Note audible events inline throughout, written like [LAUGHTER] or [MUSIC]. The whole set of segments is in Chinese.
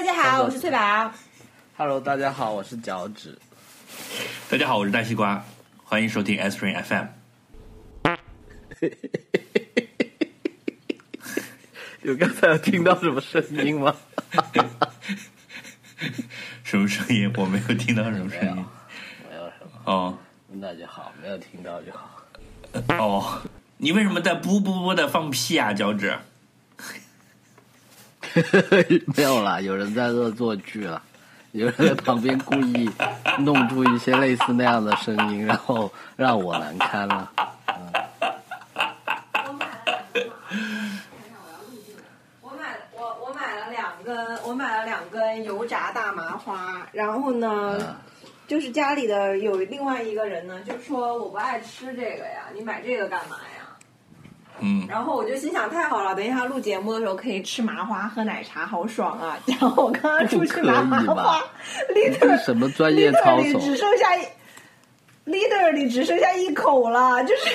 大家好，我是翠宝。Hello，大家好，我是脚趾。大家好，我是大西瓜，欢迎收听 S Spring FM。[LAUGHS] 有刚才有听到什么声音吗？[LAUGHS] 什么声音？我没有听到什么声音。没有什么，哦那就好，没有听到就好。哦，你为什么在噗噗噗的放屁啊，脚趾？[LAUGHS] 没有啦，有人在恶作剧了，有人在旁边故意弄出一些类似那样的声音，然后让我难堪了。我买我我买了两根，我买了两根油炸大麻花，然后呢，嗯就是家里的有另外一个人呢，就说我不爱吃这个呀，你买这个干嘛呀？嗯，然后我就心想太好了，等一下录节目的时候可以吃麻花喝奶茶，好爽啊！[LAUGHS] 然后我刚刚出去拿麻花 [LAUGHS] 这，liter 是什么专业操守？只剩下一 liter 里只剩下一口了，就是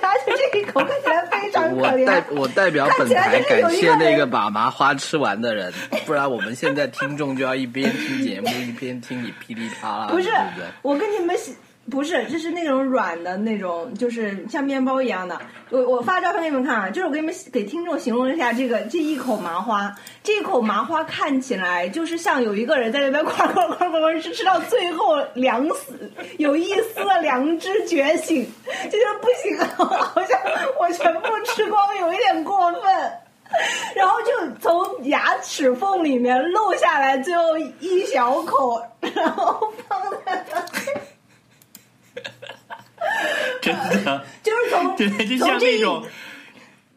夹着这一口看起来非常可我代怜。我代表本台感谢那个把麻花吃完的人，不然我们现在听众就要一边听节目一边听你噼里啪啦，[LAUGHS] 不是对不对？，我跟你们形不是，这是那种软的那种，就是像面包一样的。我我发照片给你们看啊，就是我给你们给听众形容一下这个这一口麻花，这一口麻花看起来就是像有一个人在那边哐哐哐哐哐吃，吃到最后凉死，有一丝的良知觉醒，就觉得不行了，好像我全部吃光，有一点过分。然后就从牙齿缝里面漏下来最后一小口，然后放在那，[LAUGHS] 真的，就是从对就像那种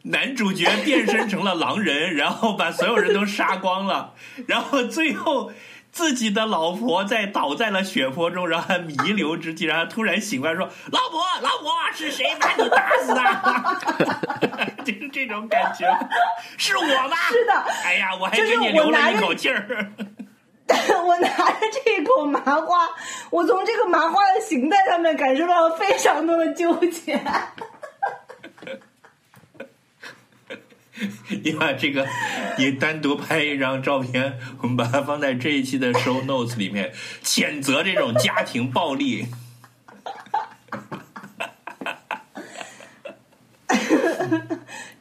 男主角变身成了狼人，然后把所有人都杀光了，然后最后。自己的老婆在倒在了血泊中，然后还弥留之际，然后突然醒过来说：“老婆，老婆，是谁把你打死的？” [LAUGHS] 就是这种感觉，是我吗？是的，哎呀，我还给你留了一口气儿。[LAUGHS] 我拿着这一口麻花，我从这个麻花的形态上面感受到了非常多的纠结。[LAUGHS] 你把这个，你单独拍一张照片，我们把它放在这一期的 show notes 里面，谴责这种家庭暴力。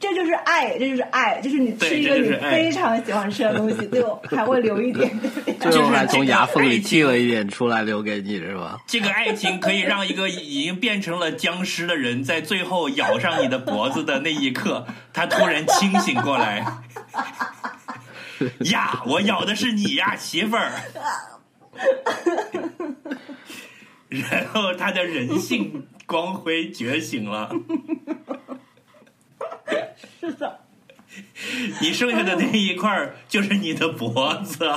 这就是爱，这就是爱，就是你吃一个你这就是非常喜欢吃的东西，[LAUGHS] 最后还会留一点。[LAUGHS] 最后还从就是这个牙缝里爱情剔了一点出来留给你是吧？这个爱情可以让一个已经变成了僵尸的人，在最后咬上你的脖子的那一刻，他突然清醒过来。呀，我咬的是你呀，媳妇儿。然后他的人性光辉觉醒了。是的，你剩下的那一块就是你的脖子。[LAUGHS]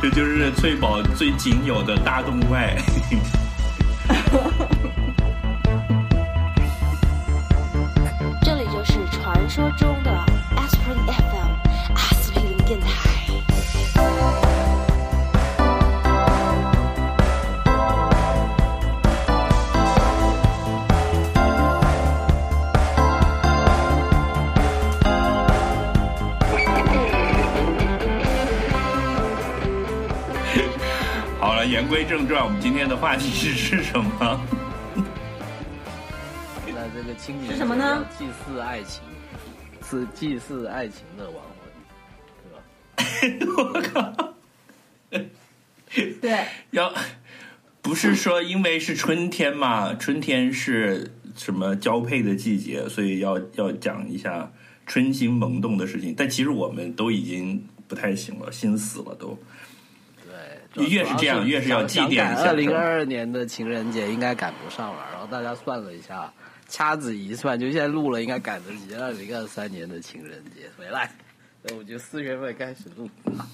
这就是翠宝最仅有的大动脉。[LAUGHS] 这里就是传说中的 Aspirin 言归正传，我们今天的话题是是什么？那这个清明是什么呢祭祀爱情，是祭祀爱情的亡魂，对吧？我靠！对，要不是说因为是春天嘛？春天是什么交配的季节，所以要要讲一下春心萌动的事情。但其实我们都已经不太行了，心死了都。对，越是这样越是要祭奠一下二零二二年的情人节应该赶不上了，然后大家算了一下，掐指一算，就现在录了，应该赶得及二零二三年的情人节回来。所以我就四月份开始录，对吧？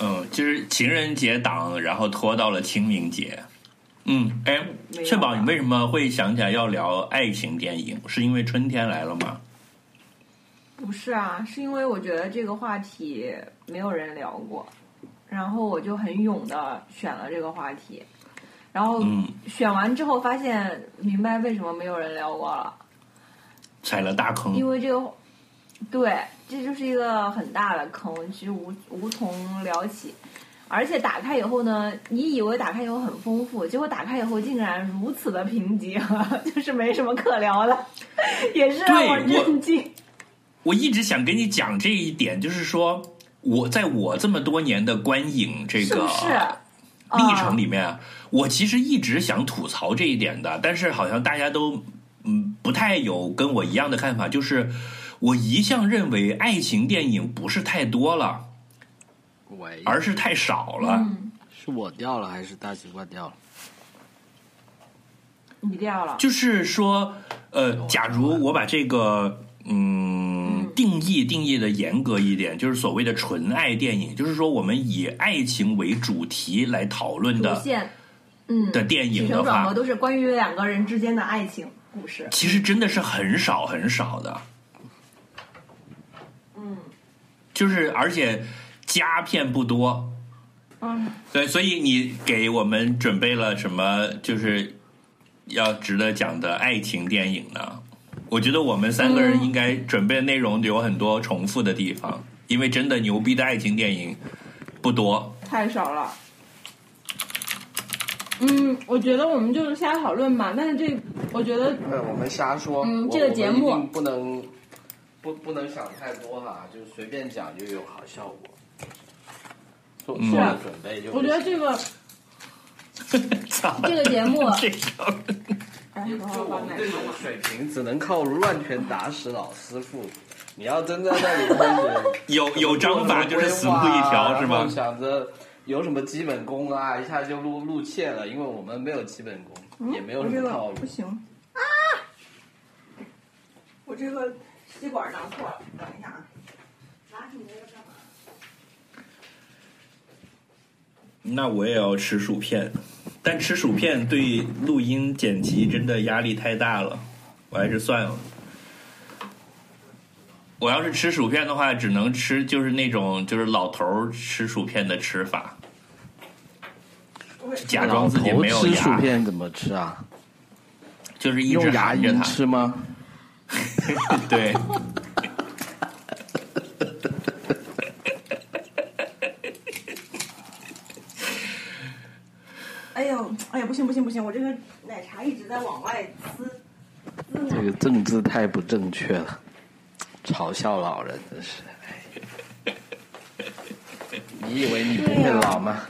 嗯，就是情人节档，然后拖到了清明节。嗯，哎，没有翠宝，啊你为什么会想起来要聊爱情电影？是因为春天来了吗？不是啊，是因为我觉得这个话题没有人聊过，然后我就很勇的选了这个话题，然后嗯选完之后发现明白为什么没有人聊过了。踩了大坑。因为这个，对，这就是一个很大的坑，其实无无从聊起。而且打开以后呢，你以为打开以后很丰富，结果打开以后竟然如此的贫瘠，[LAUGHS] 就是没什么可聊的，也是让我我震惊。我一直想跟你讲这一点，就是说我在我这么多年的观影这个？历程里面啊，我其实一直想吐槽这一点的，但是好像大家都嗯不太有跟我一样的看法，就是我一向认为爱情电影不是太多了，喂，而是太少了。嗯，是我掉了还是大习惯掉了？你掉了。就是说，呃，假如我把这个嗯定义定义的严格一点，就是所谓的纯爱电影，就是说我们以爱情为主题来讨论的线，嗯，的电影的话都是关于两个人之间的爱情故事。其实真的是很少很少的。嗯就是而且佳片不多，嗯，对，所以你给我们准备了什么？就是要值得讲的爱情电影呢？我觉得我们三个人嗯应该准备的内容有很多重复的地方，因为真的牛逼的爱情电影不多。太少了。嗯，我觉得我们就是瞎讨论嘛，但是这我觉得对，我们瞎说。嗯这个节目不能不不能想太多哈，就是随便讲就有好效果。做嗯做了准备就我觉得这个 [LAUGHS] 这个节目，就我我们这种水平，只能靠乱拳打死老师傅。你要真在那里 [LAUGHS] 开始有有章法就是死路一条是吗？想着有什么基本功啊，一下就露露怯了，因为我们没有基本功，也没有什么套路不。行啊！我这个吸管拿错了，等一下啊。拿起你那个干嘛？那我也要吃薯片，但吃薯片对录音剪辑真的压力太大了，我还是算了。我要是吃薯片的话，只能吃就是那种就是老头儿吃薯片的吃法，假装自己没有牙吃薯牙，片怎么吃啊？就是一直用牙龈含着它。吃吗？[LAUGHS] 对，哎呦，哎呀，不我这个奶茶一直在往外滋滋。这个政治太不正确了，嘲笑老人真是。哎你以为你不会老吗？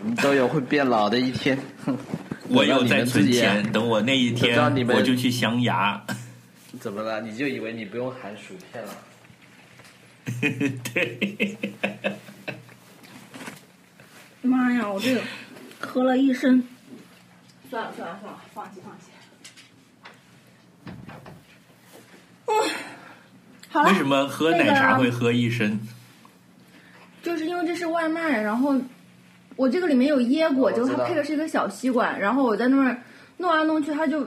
我们都有会变老的一天。哼 [LAUGHS] 我又你在们自己存钱，等我那一天你们我就去镶牙。[LAUGHS] 怎么了？你就以为你不用含薯片了？[LAUGHS] 对，妈呀，我这个喝了一身。算了算了算了，放弃放弃。嗯，好了。为什么喝奶茶会喝一身？就是因为这是外卖，然后我这个里面有椰果，就它配的是一个小吸管，然后我在那儿弄来弄去，它就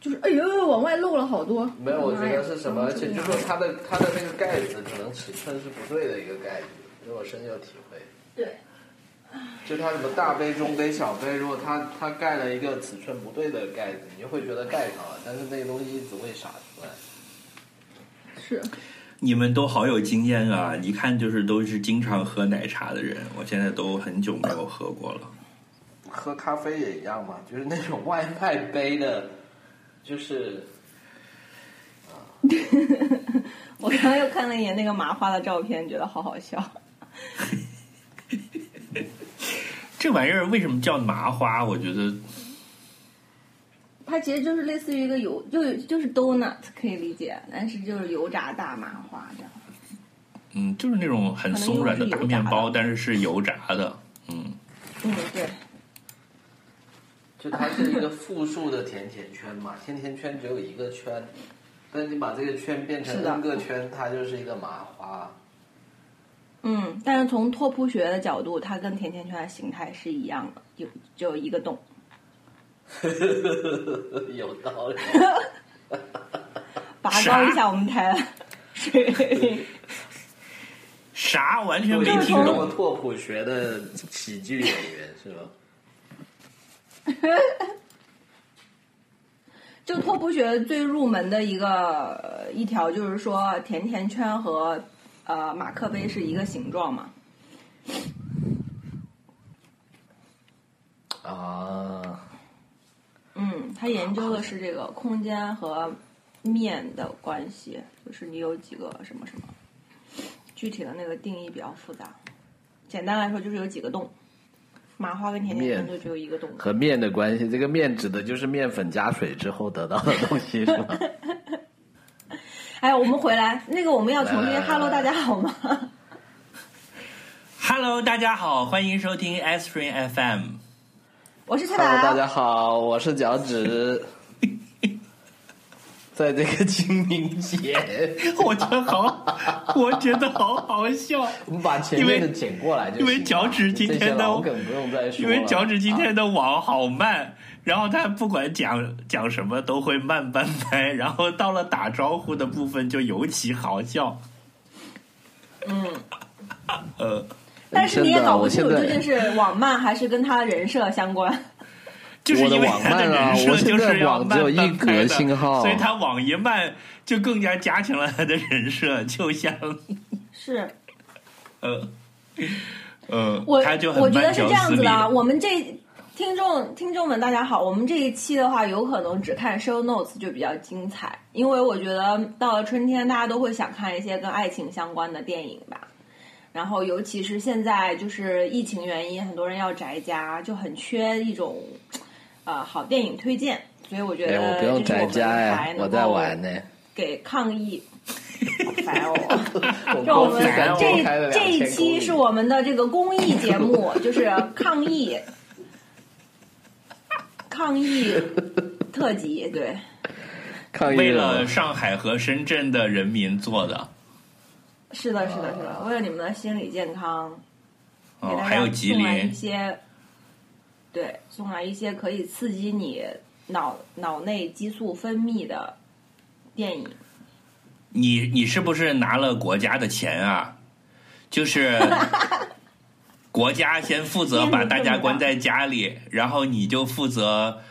就是哎呦往外漏了好多。没有，我觉得是什么？而且就说它的它的那个盖子可能尺寸是不对的一个盖子，因为我深有体会。对，就它什么大杯、中杯、小杯，如果它它盖了一个尺寸不对的盖子，你就会觉得盖上了，但是那个东西一直会洒出来。是你们都好有经验啊！一看就是都是经常喝奶茶的人，我现在都很久没有喝过了。喝咖啡也一样嘛，就是那种外卖杯的，就是 [LAUGHS] 我刚刚又看了一眼那个麻花的照片，觉得好好笑。[LAUGHS] 这玩意儿为什么叫麻花？我觉得它其实就是类似于一个油，就就是 donut 可以理解，但是就是油炸大麻花这样。嗯，就是那种很松软的大面包，但是是油炸的。嗯，嗯，对，就它是一个复数的甜甜圈嘛，甜甜圈只有一个圈，但是你把这个圈变成是的 n 个圈，它就是一个麻花。嗯，但是从拓扑学的角度，它跟甜甜圈的形态是一样的，有只有一个洞。[LAUGHS] 有道理。拔高一下我们台的水平。啥完全没听懂。拓扑学的喜剧演员是吧？[LAUGHS] 就拓扑学最入门的一个呃一条就是说，甜甜圈和呃马克杯是一个形状嘛。啊，嗯，他研究的是这个空间和面的关系，就是你有几个什么什么，具体的那个定义比较复杂。简单来说，就是有几个洞，麻花跟甜甜圈就只有一个洞。和面的关系，这个面指的就是面粉加水之后得到的东西，是吧？[LAUGHS] 哎，我们回来，那个我们要重新 “hello，大家好”吗？Hello，大家好，欢迎收听 S Spring FM。我是蔡 Hello，大，家好，我是脚趾。在这个清明节，[LAUGHS] 我觉得好，我觉得好好笑，我们把前面的剪过来就因为脚趾今天的梗不用再说了，因为脚趾今天啊的网好慢，然后他不管讲讲什么都会慢半拍，然后到了打招呼的部分就尤其好笑。嗯，呃，但是你也搞不清楚究竟是网慢还是跟他人设相关。就是因为他我的网慢啊人设我就是要网只有慢一格信号所以他网一慢就更加加强了他的人设，就像是呃 [LAUGHS] 呃，我他就很我觉得是这样子的啊，我们这听众听众们大家好，我们这一期的话，有可能只看 show notes 就比较精彩，因为我觉得到了春天，大家都会想看一些跟爱情相关的电影吧。然后，尤其是现在就是疫情原因，很多人要宅家，就很缺一种呃好电影推荐，所以我觉哎，得我不用宅家呀，我在玩呢，呢。给抗疫。好烦哦！[LAUGHS] 我就我们这这一2000公里。期是我们的这个公益节目，[LAUGHS] 就是抗议抗议特辑，对，抗议为了上海和深圳的人民做的，是的，是的，是的，为了你们的心理健康，给哦，大家还有吉林。一林，些，对，送来一些可以刺激你脑脑内激素分泌的电影。你你是不是拿了国家的钱啊？就是 [LAUGHS] 国家先负责把大家关在家里，然后你就负责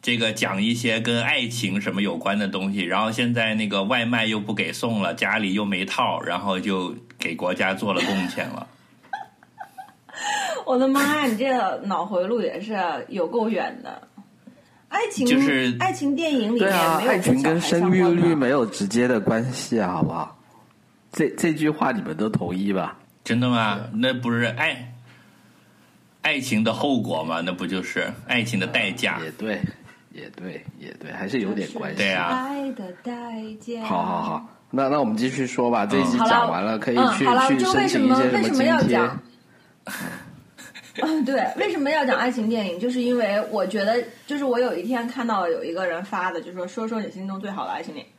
这个讲一些跟爱情什么有关的东西。然后现在那个外卖又不给送了，家里又没套，然后就给国家做了贡献了。我的妈呀，你这个脑回路也是有够远的。爱情就是爱情电影里面没有爱情跟生育率没有直接的关系啊，好不好？这这句话你们都同意吧？真的吗？那不是爱爱情的后果吗？那不就是爱情的代价？也对，也对，也对，还是有点关系。对啊爱的代价。好好好，那那我们继续说吧。这一集讲完了，可以嗯，去去申就为什请一些什么为什么津贴要讲？[LAUGHS] [LAUGHS] 嗯，对，为什么要讲爱情电影？就是因为我觉得，就是我有一天看到有一个人发的，就说说说你心中最好的爱情电影，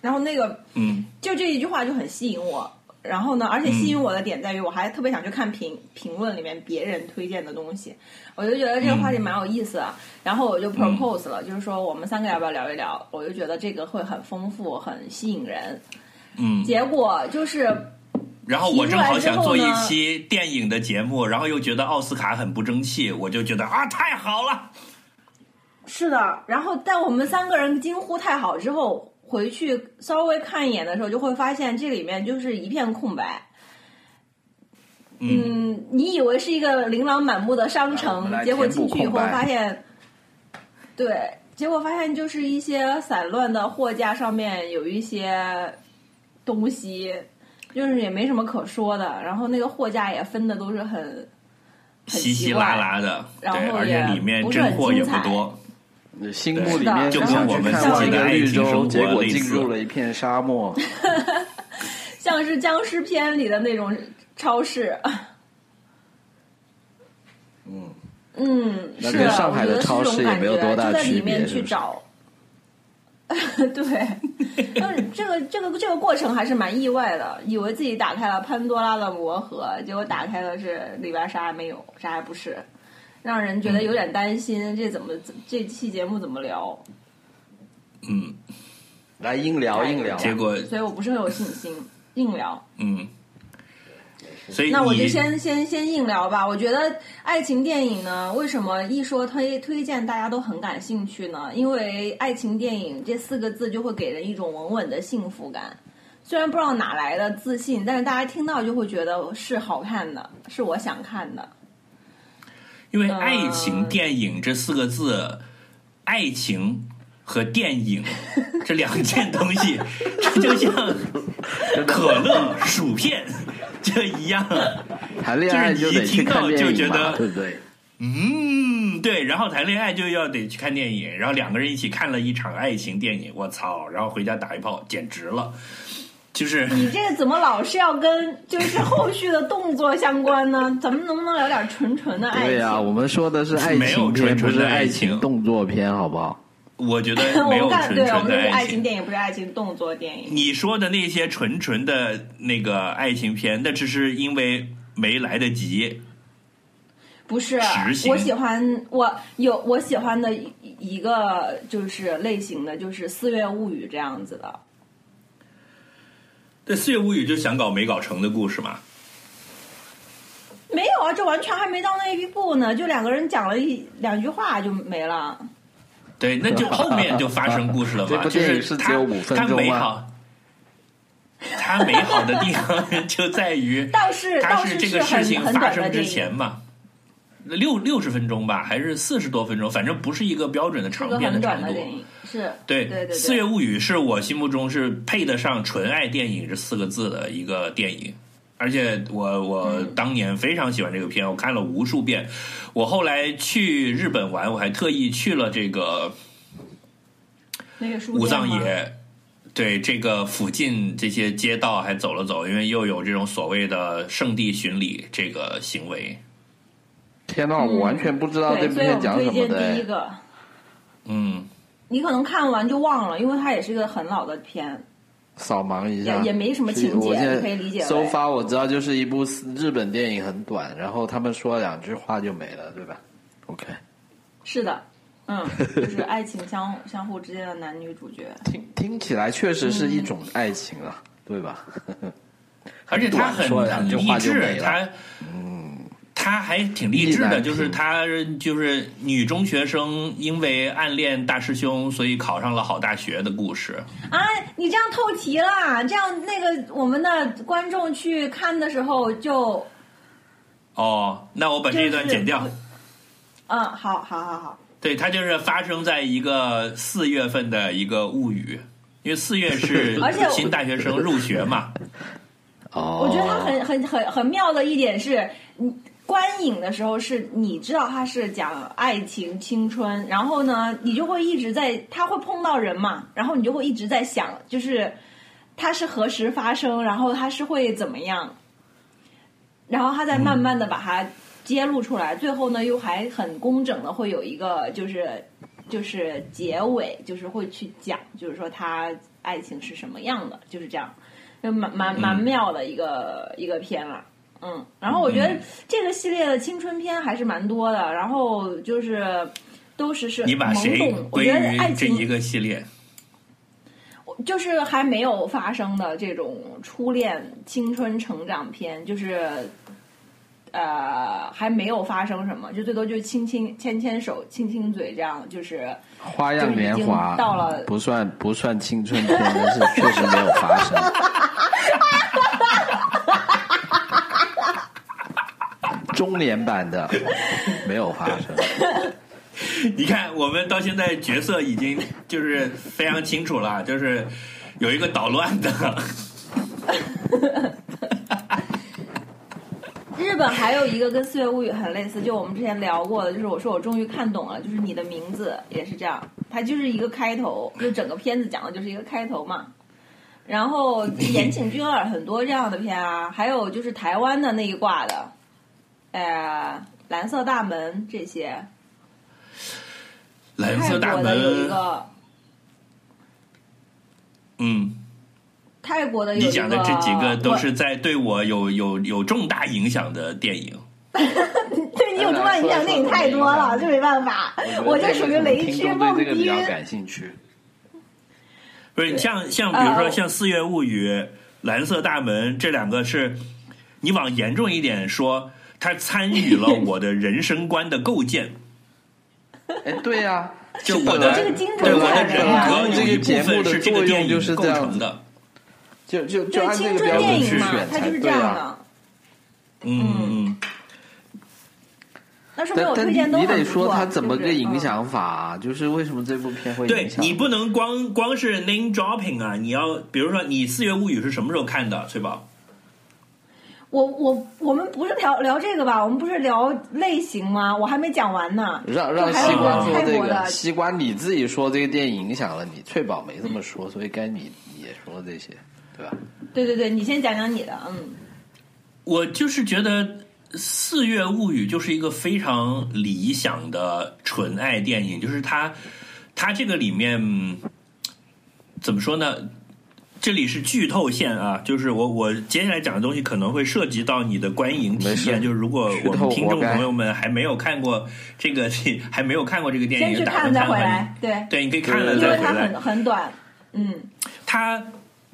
然后那个嗯，就这一句话就很吸引我。然后呢，而且吸引我的点在于，我还特别想去看评评论里面别人推荐的东西，我就觉得这个话题蛮有意思的。然后我就 propose 了，就是说我们三个要不要聊一聊？我就觉得这个会很丰富，很吸引人。嗯，结果就是然后我正好想做一期电影的节目，然后又觉得奥斯卡很不争气，我就觉得啊，太好了。是的，然后在我们三个人惊呼太好之后，回去稍微看一眼的时候，就会发现这里面就是一片空白。嗯，嗯，你以为是一个琳琅满目的商城结果进去以后发现，对，结果发现就是一些散乱的货架上面有一些东西，就是也没什么可说的。然后那个货架也分的都是很很稀稀拉拉的，对，而且然后也里面真货也不多。心目里面就只想跟我们自己的绿洲，情生活结果进入了一片沙漠。[LAUGHS] 像是僵尸片里的那种超市。嗯嗯，那是的，跟上海的我觉得这种超市也没有多大感觉就在里区别面去找。[LAUGHS] 对，[LAUGHS] 但是这个这个这个过程还是蛮意外的，以为自己打开了潘多拉的魔盒，结果打开的是里边啥也没有，啥也不是，让人觉得有点担心，这怎么这期节目怎么聊？嗯，来硬聊硬聊，结果所以我不是很有信心，硬聊。嗯，所以那我就先先先硬聊吧。我觉得爱情电影呢，为什么一说推推荐大家都很感兴趣呢？因为爱情电影这四个字就会给人一种稳稳的幸福感。虽然不知道哪来的自信，但是大家听到就会觉得是好看的，是我想看的。因为爱情电影这四个字，爱情和电影这两件东西，[LAUGHS] 这就像可乐、薯片 [LAUGHS] 这一样。谈恋爱就得去看电就是你一听到就觉得对不对？嗯，对，然后谈恋爱就要得去看电影，然后两个人一起看了一场爱情电影，我操，然后回家打一炮，简直了。就是你这个怎么老是要跟 [LAUGHS] 就是后续的动作相关呢？咱们能不能聊点纯纯的爱情？对呀、我们说的是爱没有情片，纯纯的不是爱情动作片，好不好？我觉得 [LAUGHS] 我没有纯纯的爱情情电影，不是爱情动作电影。你说的那些纯纯的那个爱情片，那只是因为没来得及。不是我喜欢我有我喜欢的一一个就是类型的，就是《四月物语》这样子的。对《四月物语》就想搞没搞成的故事嘛？没有啊，这完全还没到那一步呢，就两个人讲了一两句话就没了。对，那就后面就发生故事了这嘛。部电影就是它是只有五分它钟吗美好，他美好的地方就在于 [LAUGHS] 倒是是是这个事情发生之前嘛。六六十分钟吧，还是四十多分钟，反正不是一个标准的长片的长度。是，对对对四月物语》是我心目中是配得上“纯爱电影”这四个字的一个电影，而且我我嗯当年非常喜欢这个片，我看了无数遍。我后来去日本玩，我还特意去了这个那个书武藏野，对这个附近这些街道还走了走，因为又有这种所谓的圣地巡礼这个行为。天呐，我完全不知道这，片讲什么们推荐的哎。第一个，嗯，你可能看完就忘了，因为它也是一个很老的片。扫盲一下，也也没什么情节我现在可以理解为收发我知道就是一部日本电影，很短，然后他们说两句话就没了，对吧？OK，是的，嗯，就是 [LAUGHS] 爱情相相互之间的男女主角。听听起来确实是一种爱情啊，对吧？[LAUGHS] 而且他很 [LAUGHS] 说了两句很励志，话就没了他嗯，他还挺励志的，就是平他就是女中学生因为暗恋大师兄，所以考上了好大学的故事。啊，你这样透题了，这样那个我们的观众去看的时候就，哦，那我把这一段就是剪掉。嗯，好好好好，对，它就是发生在一个四月份的一个物语，因为四月是 [LAUGHS] 新大学生入学嘛。哦，[LAUGHS] 我觉得他很很很很妙的一点是，你观影的时候是你知道他是讲爱情青春，然后呢，你就会一直在他会碰到人嘛，然后你就会一直在想，就是他是何时发生，然后他是会怎么样，然后他再慢慢的把它揭露出来，最后呢又还很工整的会有一个就是就是结尾，就是会去讲，就是说他爱情是什么样的，就是这样。就蛮蛮蛮妙的一个、一个片了。嗯，然后我觉得这个系列的青春片还是蛮多的，然后就是都是是你把谁懵懂，我归觉得爱情这一个系列？就是还没有发生的这种初恋青春成长片，就是呃还没有发生什么，就最多就亲亲牵牵手、亲亲嘴这样，就是花样年华到了不算不算青春片，但是确实没有发生。[LAUGHS] 中年版的 [LAUGHS] 没有发生，你看，我们到现在角色已经就是非常清楚了，[LAUGHS] 就是有一个捣乱的，[LAUGHS] 日本还有一个跟《四月物语》很类似，就我们之前聊过的，就是我说我终于看懂了，就是你的名字也是这样，它就是一个开头，就整个片子讲的就是一个开头嘛。然后岩井俊二很多这样的片啊，还有就是台湾的那一挂的，呃，蓝色大门这些，蓝色大门，个，嗯，泰国的有一个，你讲的这几个都是在对我有有有重大影响的电影。[LAUGHS] 对你有重大影响电影太多了，这没办法，我就属于雷区蹦迪这个比较。感兴趣。不是像像比如说呃。像《四月物语》《蓝色大门》这两个是你往严重一点说，他参与了我的人生观的构建。[LAUGHS] 哎，对呀、就我的这个精准对我的人格有一部分是这个电影构就是这样子成的。就就就按这个标准去选才它就是这对啊。样的。嗯嗯，但但我推荐都你得说他怎么个影响法啊？就是为什么这部片会对影响？你不能光光是 name dropping 啊，你要比如说你《四月物语》是什么时候看的，崔宝？我我我们不是聊聊这个吧？我们不是聊类型吗？我还没讲完呢。让让西瓜个说这个，西瓜你自己说这个电影影响了你，翠宝没这么说，所以该你你也说这些，对吧？对对对，你先讲讲你的，嗯。我就是觉得《四月物语》就是一个非常理想的纯爱电影，就是它它这个里面嗯怎么说呢？这里是剧透线啊，就是我我接下来讲的东西可能会涉及到你的观影体验，就是如果我们听众朋友们还没有看过这个，[LAUGHS] 还没有看过这个电影，先去打算看再回来，对，对，你可以看了对因为它再回来。很很短，嗯。他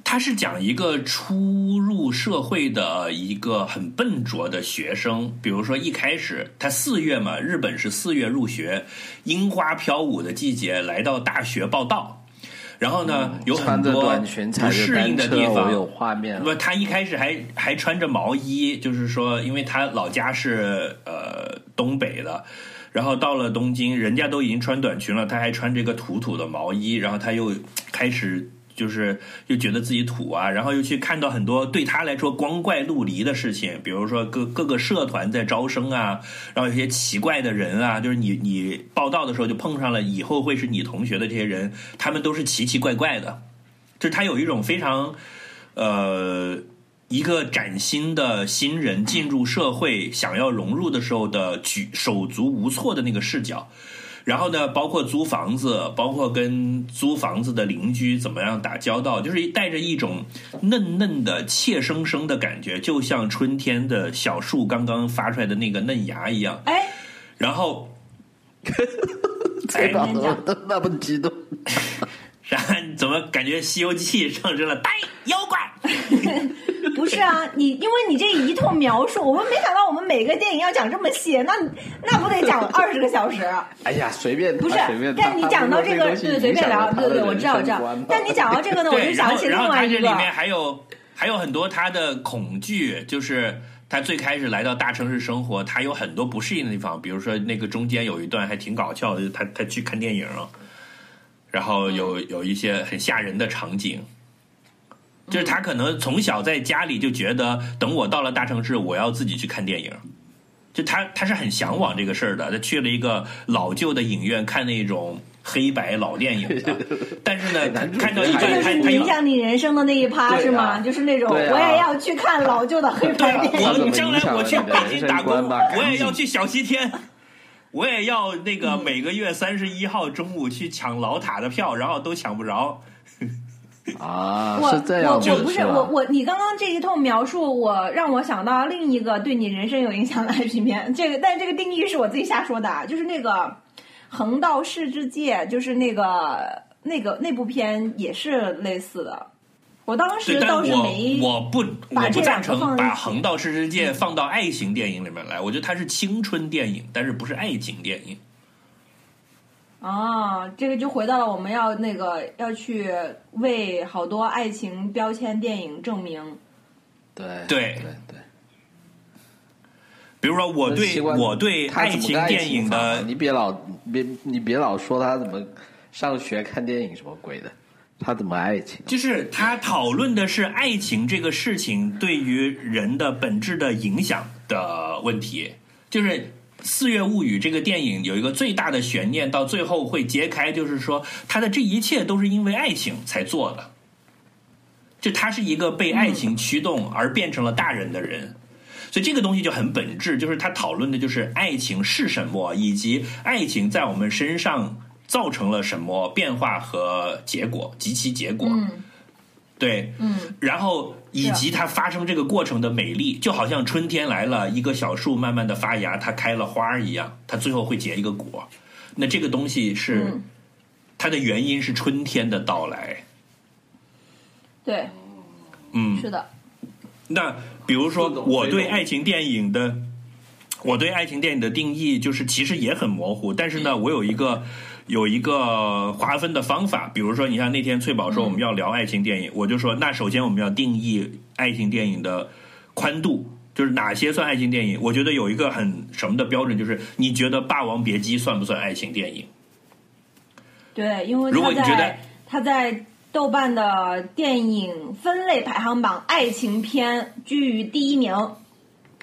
他是讲一个初入社会的一个很笨拙的学生，比如说一开始他四月嘛，日本是四月入学，樱花飘舞的季节，来到大学报道。然后呢，有很多不适应，的地方，有画面不，了。他一开始还还穿着毛衣，就是说，因为他老家是呃东北的，然后到了东京，人家都已经穿短裙了，他还穿这个土土的毛衣，然后他又开始就是又觉得自己土啊，然后又去看到很多对他来说光怪陆离的事情，比如说各各个社团在招生啊，然后有些奇怪的人啊，就是你你报道的时候就碰上了以后会是你同学的这些人，他们都是奇奇怪怪的，就是他有一种非常呃。一个崭新的新人进入社会，想要融入的时候的举手足无措的那个视角，然后呢，包括租房子，包括跟租房子的邻居怎么样打交道，就是带着一种嫩嫩的、怯生生的感觉，就像春天的小树刚刚发出来的那个嫩芽一样。哎，然后，[LAUGHS] 翠宝你先讲那么激动，[LAUGHS] 然后怎么感觉《西游记》[LAUGHS] 上升了？呆妖怪，[LAUGHS] 不是啊，你因为你这一通描述，我们没想到我们每个电影要讲这么细，那那不得讲二十个小时？[LAUGHS] 哎呀，随便不是随便，但你讲到这个，对，随便聊，对对，我知道，我知道但你讲到这个呢，我，就想起然后然后另外一个他这里，面还有还有很多他的恐惧，就是他最开始来到大城市生活，他有很多不适应的地方，比如说那个中间有一段还挺搞笑的，他他去看电影，然后有有一些很吓人的场景。就是他可能从小在家里就觉得，等我到了大城市，我要自己去看电影。就他他是很向往这个事儿的，他去了一个老旧的影院看那种黑白老电影的，[LAUGHS] 但是呢，看到一半，这就是他他影响你人生的那一趴是吗？就是那种我也要去看老旧的黑白电影。我将来我去北京打工，我也要 [LAUGHS] 去小西天，我也要那嗯个每个月三十一号中午去抢老塔的票，然后都抢不着。[LAUGHS] 啊，我是这样子，我我不是我我你刚刚这一通描述，我让我想到另一个对你人生有影响的爱情片。[LAUGHS] 这个，但这个定义是我自己瞎说的，啊，就是那个《横道世之介》，就是那个那个那部片也是类似的。我当，时倒是没我不我不把这两赞成把《横道世之介》放到爱情电影里面来，我觉得它是青春电影，但是不是爱情电影。啊，这个就回到了我们要那个要去为好多爱情标签电影证明。对对对对。比如说，我对我对爱情电影的你别老别你别老说他怎么上学看电影什么鬼的，他怎么爱情？就是他讨论的是爱情这个事情对于人的本质的影响的问题。就是《四月物语》这个电影有一个最大的悬念，到最后会揭开，就是说他的这一切都是因为爱情才做的。就他是一个被爱情驱动而变成了大人的人。所以这个东西就很本质，就是他讨论的就是爱情是什么，以及爱情在我们身上造成了什么变化和结果及其结果。嗯对，嗯，然后以及它发生这个过程的美丽，就好像春天来了，一个小树慢慢的发芽，它开了花儿一样，它最后会结一个果。那这个东西是、嗯它的原因是春天的到来。对，嗯，是的。那比如说我对爱情电影的，我对爱情电影的定义就是其实也很模糊，但是呢，我有一个有一个划分的方法。比如说，你像那天翠宝说我们要聊爱情电影，我就说那首先我们要定义爱情电影的宽度。就是哪些算爱情电影？我觉得有一个很什么的标准，就是你觉得《霸王别姬》算不算爱情电影？对，因为如果你觉得他在豆瓣的电影分类排行榜爱情片居于第一名，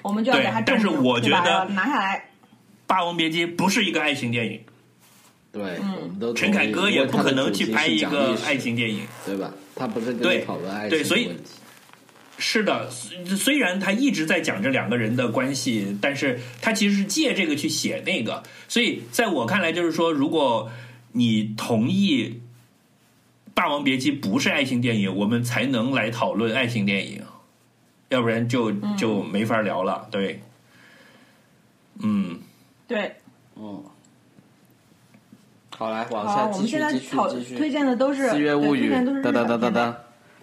我们就要给他但是我觉得拿下来。《霸王别姬》不是一个爱情电影，对，嗯我们都陈凯歌也不可能去拍一个爱情电影。对吧？他不是跟对你讨论爱情对所以的问题。是的，虽虽然他一直在讲这两个人的关系，但是他其实是借这个去写那个，所以在我看来，就是说，如果你同意《霸王别姬》不是爱情电影，我们才能来讨论爱情电影，要不然就就没法聊了。对，嗯，对，嗯，好，来往，下我们继续继续现在讨继续。推荐的都是四月物语哒哒哒哒哒，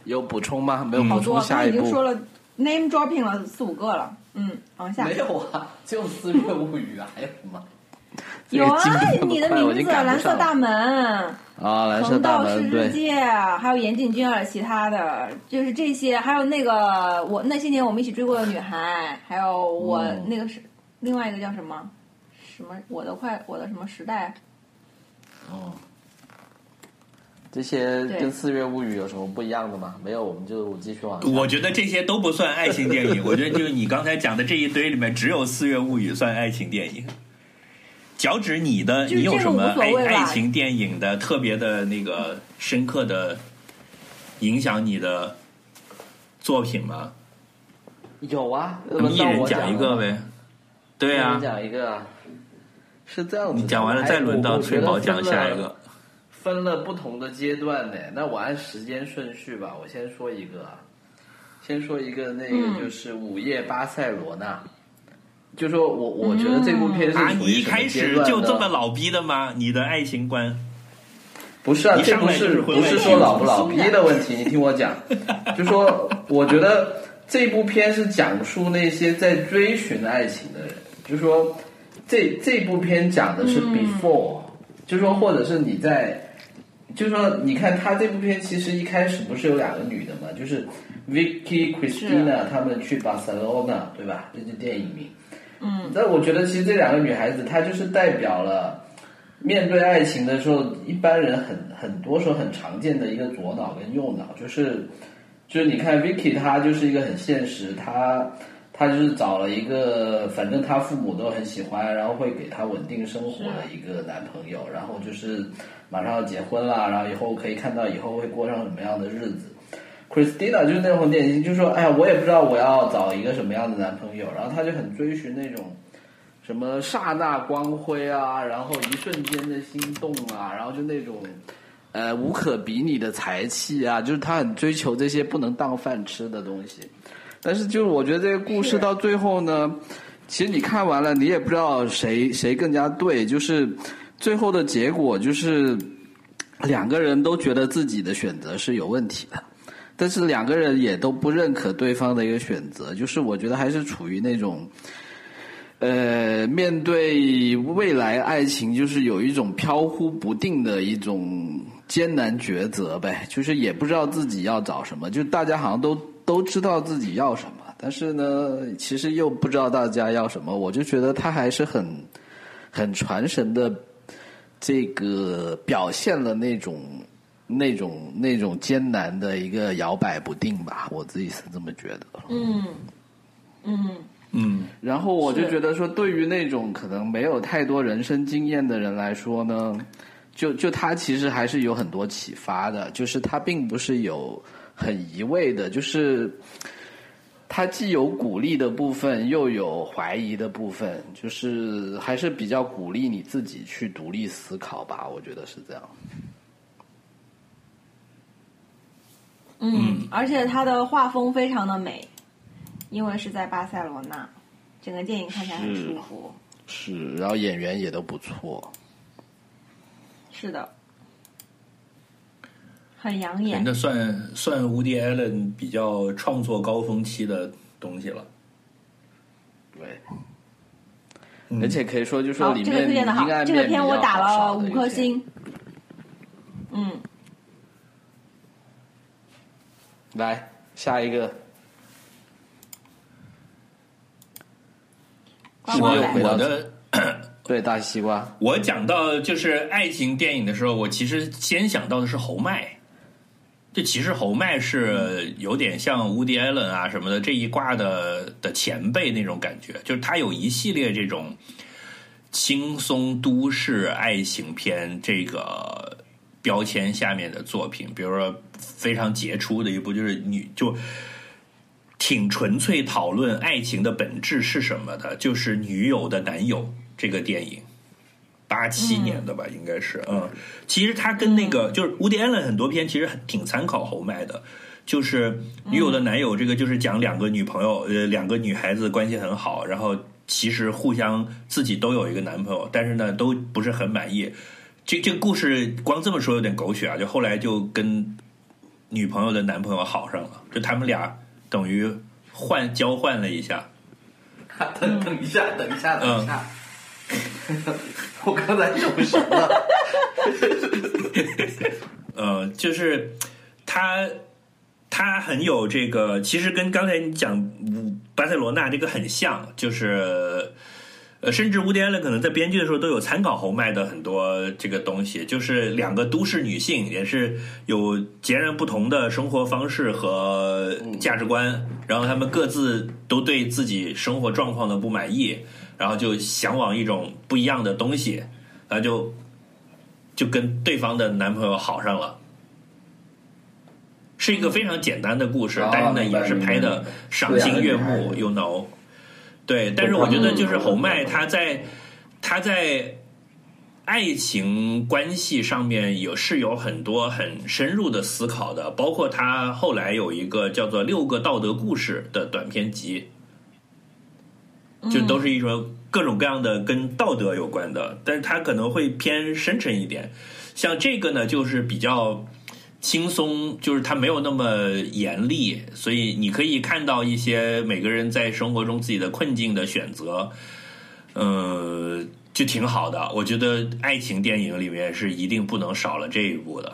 有补充吗？没有补，充，下他一步。已经说了 name dropping 了四五个了。嗯，往下没有啊，就四月物语啊，还有什么？[LAUGHS] 有啊你的名字蓝色大门。啊，蓝色横大道世门对，界，还有岩井俊二，其他的就是这些，还有那个我那些年我们一起追过的女孩，还有我、嗯那个是另外一个叫什么什么我的快我的什么时代，哦，这些跟四月物语有什么不一样的吗？没有，我们就继续往下。我觉得这些都不算爱情电影，我觉得就是你刚才讲的这一堆里面，只有《四月物语》算爱情电影。脚趾你的，你有什么爱爱情电影的特别的那个深刻的影响你的作品吗？有啊，我们一人讲一个呗。对啊，啊，讲一个啊。是这样子的，你讲完了再轮到崔宝讲下一。个。分了不同的阶段呢，那我按时间顺序吧，我先说一个啊，先说一个，那个嗯就是《午夜巴塞罗那》，就说我我觉得这部片是啊，你一开始就这么老逼的吗？你的爱情观？不是啊，一这不是是不是说老不老逼的问题，你听我讲，就说我觉得这部片是讲述那些在追寻爱情的人，就说这这部片讲的是嗯 before，、就说或者是你在，就说你看他这部片其实一开始不是有两个女的嘛，就是 Vicky Christina 他们去 Barcelona，对吧？这是电影名。嗯，但我觉得其实这两个女孩子，她就是代表了面对爱情的时候，一般人很很多时候很常见的一个左脑跟右脑，就是就是你看 Vicky 她就是一个很现实，她她就是找了一个反正她父母都很喜欢，然后会给她稳定生活的一个男朋友，然后就是马上要结婚了，然后以后可以看到以后会过上什么样的日子。Christina 就是那种典型，就说哎呀，我也不知道我要找一个什么样的男朋友，然后她就很追寻那种什么刹那光辉啊，然后一瞬间的心动啊，然后就那种呃无可比拟的才气啊，就是她很追求这些不能当饭吃的东西。但是就是我觉得这个故事到最后呢，其实你看完了，你也不知道谁谁更加对，就是最后的结果就是两个人都觉得自己的选择是有问题的。但是两个人也都不认可对方的一个选择，就是我觉得还是处于那种，呃，面对未来爱情，就是有一种飘忽不定的一种艰难抉择呗，就是也不知道自己要找什么，就大家好像都都知道自己要什么，但是呢，其实又不知道大家要什么，我就觉得他还是很很传神的，这个表现了那种。那种那种艰难的一个摇摆不定吧，我自己是这么觉得。嗯嗯，嗯，然后我就觉得说，对于那种可能没有太多人生经验的人来说呢，就就他其实还是有很多启发的，就是他并不是有很一味的，就是它既有鼓励的部分，又有怀疑的部分，就是还是比较鼓励你自己去独立思考吧，我觉得是这样。嗯，而且它的画风非常的美，因为是在巴塞罗那，整个电影看起来很舒服。是，然后演员也都不错。是的。很养眼。那算算 Woody Allen 比较创作高峰期的东西了。对，嗯而且可以说，就说好，这个里面推荐的好阴暗，这个片我打了五。颗星。嗯，来下一个，瓜瓜来是不是又回到我的 [COUGHS] 对大西瓜，我讲到就是爱情电影的时候，我其实先想到的是侯麦。这其实侯麦是有点像乌迪·艾伦啊什么的这一挂的的前辈那种感觉，就是他有一系列这种轻松都市爱情片这个标签下面的作品，比如说非常杰出的一部就是女就挺纯粹讨论爱情的本质是什么的，就是《女友的男友》这个电影。八七年的吧，应该是，嗯，其实他跟那个、就是伍迪·艾伦很多片其实很挺参考侯麦的，就是《女友的男友》这个就是讲两个女朋友，呃，两个女孩子关系很好，然后其实互相自己都有一个男朋友，但是呢都不是很满意。这这个故事光这么说有点狗血啊，就后来就跟女朋友的男朋友好上了，就他们俩等于换交换了一下，等 [LAUGHS] 等一下，等一下，等一下，[LAUGHS] 我刚才走神了。[LAUGHS] 呃，就是他他很有这个，其实跟刚才你讲嗯巴塞罗那这个很像，就是呃，甚至乌迪安伦可能在编剧的时候都有参考侯麦的很多这个东西，就是两个都市女性也是有截然不同的生活方式和价值观，然后她们各自都对自己生活状况的不满意，然后就向往一种不一样的东西，然后就就跟对方的男朋友好上了。是一个非常简单的故事，哦但是呢，也是拍的赏心悦目，you know。对，但是我觉得就是侯麦他在他在爱情关系上面有是有很多很深入的思考的，包括他后来有一个叫做《六个道德故事》的短篇集，就都是一种各种各样的跟道德有关的，但是它可能会偏深沉一点。像这个呢，就是比较轻松，就是它没有那么严厉，所以你可以看到一些每个人在生活中自己的困境的选择，呃，就挺好的。我觉得爱情电影里面是一定不能少了这一部的。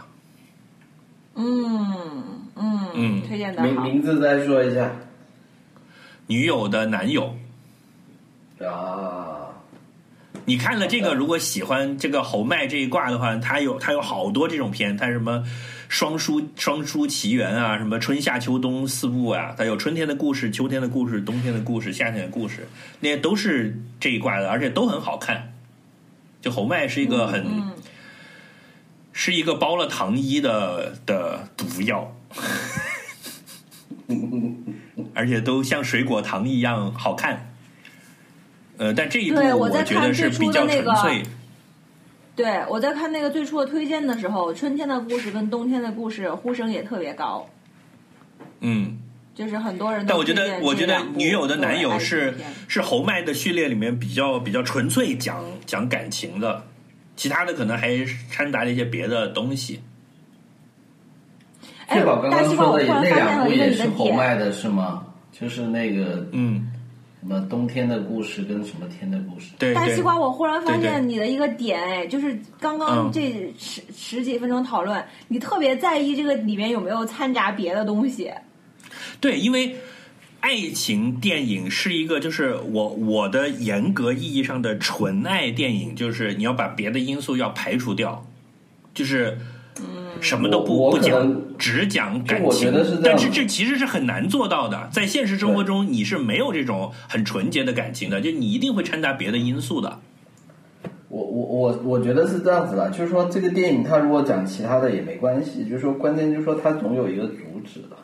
嗯嗯嗯推荐的好。名名字再说一下女友的男友，啊，你看了这个，如果喜欢这个侯麦这一挂的话，它有它有好多这种片，它什么双书双书奇缘啊，什么春夏秋冬四部啊，它有春天的故事、秋天的故事、冬天的故事、夏天的故事，那些都是这一挂的，而且都很好看。就侯麦是一个很、嗯是一个包了糖衣的的毒药，[LAUGHS] 而且都像水果糖一样好看。呃，但这一部对我觉得是比较纯粹。对，我在看那个最初的推荐的时候，春天的故事跟冬天的故事呼声也特别高，嗯，就是很多人但我觉得，我觉得女友的男友是是侯麦的序列里面比较比较纯粹讲讲感情的，其他的可能还掺杂了一些别的东西。哎确保刚大西瓜，刚说的我突然那发现了一个两部也是你的点，侯麦的是吗？就是那个嗯，什么冬天的故事跟什么天的故事？大西瓜，我忽然发现你的一个点，哎，就是刚刚嗯这十、十几分钟讨论，你特别在意这个里面有没有掺杂别的东西。对，因为爱情电影是一个，就是我我的严格意义上的纯爱电影，就是你要把别的因素要排除掉，就是。什么都不不讲，只讲感情。但是这其实是很难做到的，在现实生活中你是没有这种很纯洁的感情的，就你一定会掺杂别的因素的。我我我我觉得是这样子的，就是说这个电影它如果讲其他的也没关系，就是说关键就是说它总有一个主旨的，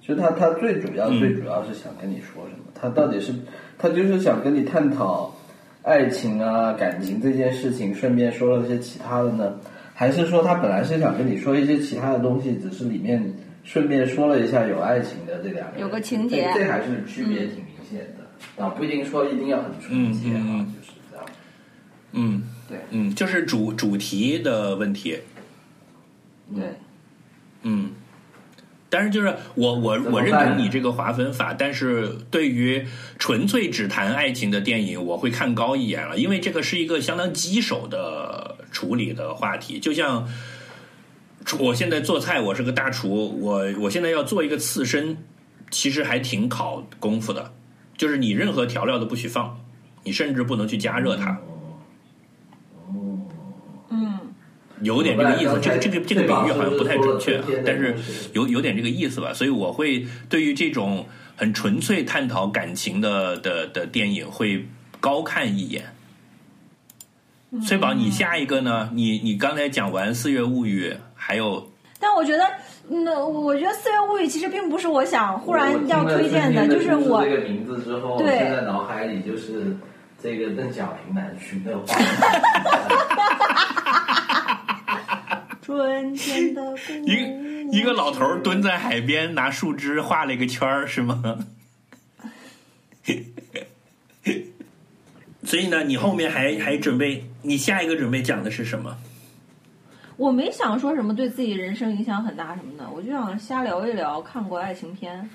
就是它它最主要嗯最主要是想跟你说什么，它到底是它就是想跟你探讨爱情啊感情这件事情，顺便说了些其他的呢，还是说他本来是想跟你说一些其他的东西，只是里面顺便说了一下有爱情的这两个人有个情节这这还是区别挺明显的，啊，不一定说一定要很纯洁啊，就是这样。嗯，对嗯，就是主主题的问题。对，嗯，但是就是我我我认同你这个划分法，但是对于纯粹只谈爱情的电影，我会看高一眼了，因为这个是一个相当棘手的处理的话题，就像。我现在做菜，我是个大厨，我我现在要做一个刺身，其实还挺考功夫的，就是你任何调料都不许放，你甚至不能去加热它，嗯，有点这个意思。这个这个这个比喻好像不太准确啊，但是有有点这个意思吧。所以我会对于这种很纯粹探讨感情的的的电影会高看一眼。翠宝，你下一个呢？你你刚才讲完《四月物语》，还有但我觉得，那我觉得《四月物语》其实并不是我想忽然要推荐的，就是我这个名字之后，对现在脑海里就是这个邓小平南巡的画面。[LAUGHS] 春天的姑 [LAUGHS] 一个一个老头蹲在海边，拿树枝画了一个圈儿，是吗？[LAUGHS] 所以呢，你后面还还准备，你下一个准备讲的是什么？我没想说什么对自己人生影响很大什么的，我就想瞎聊一聊看过爱情片，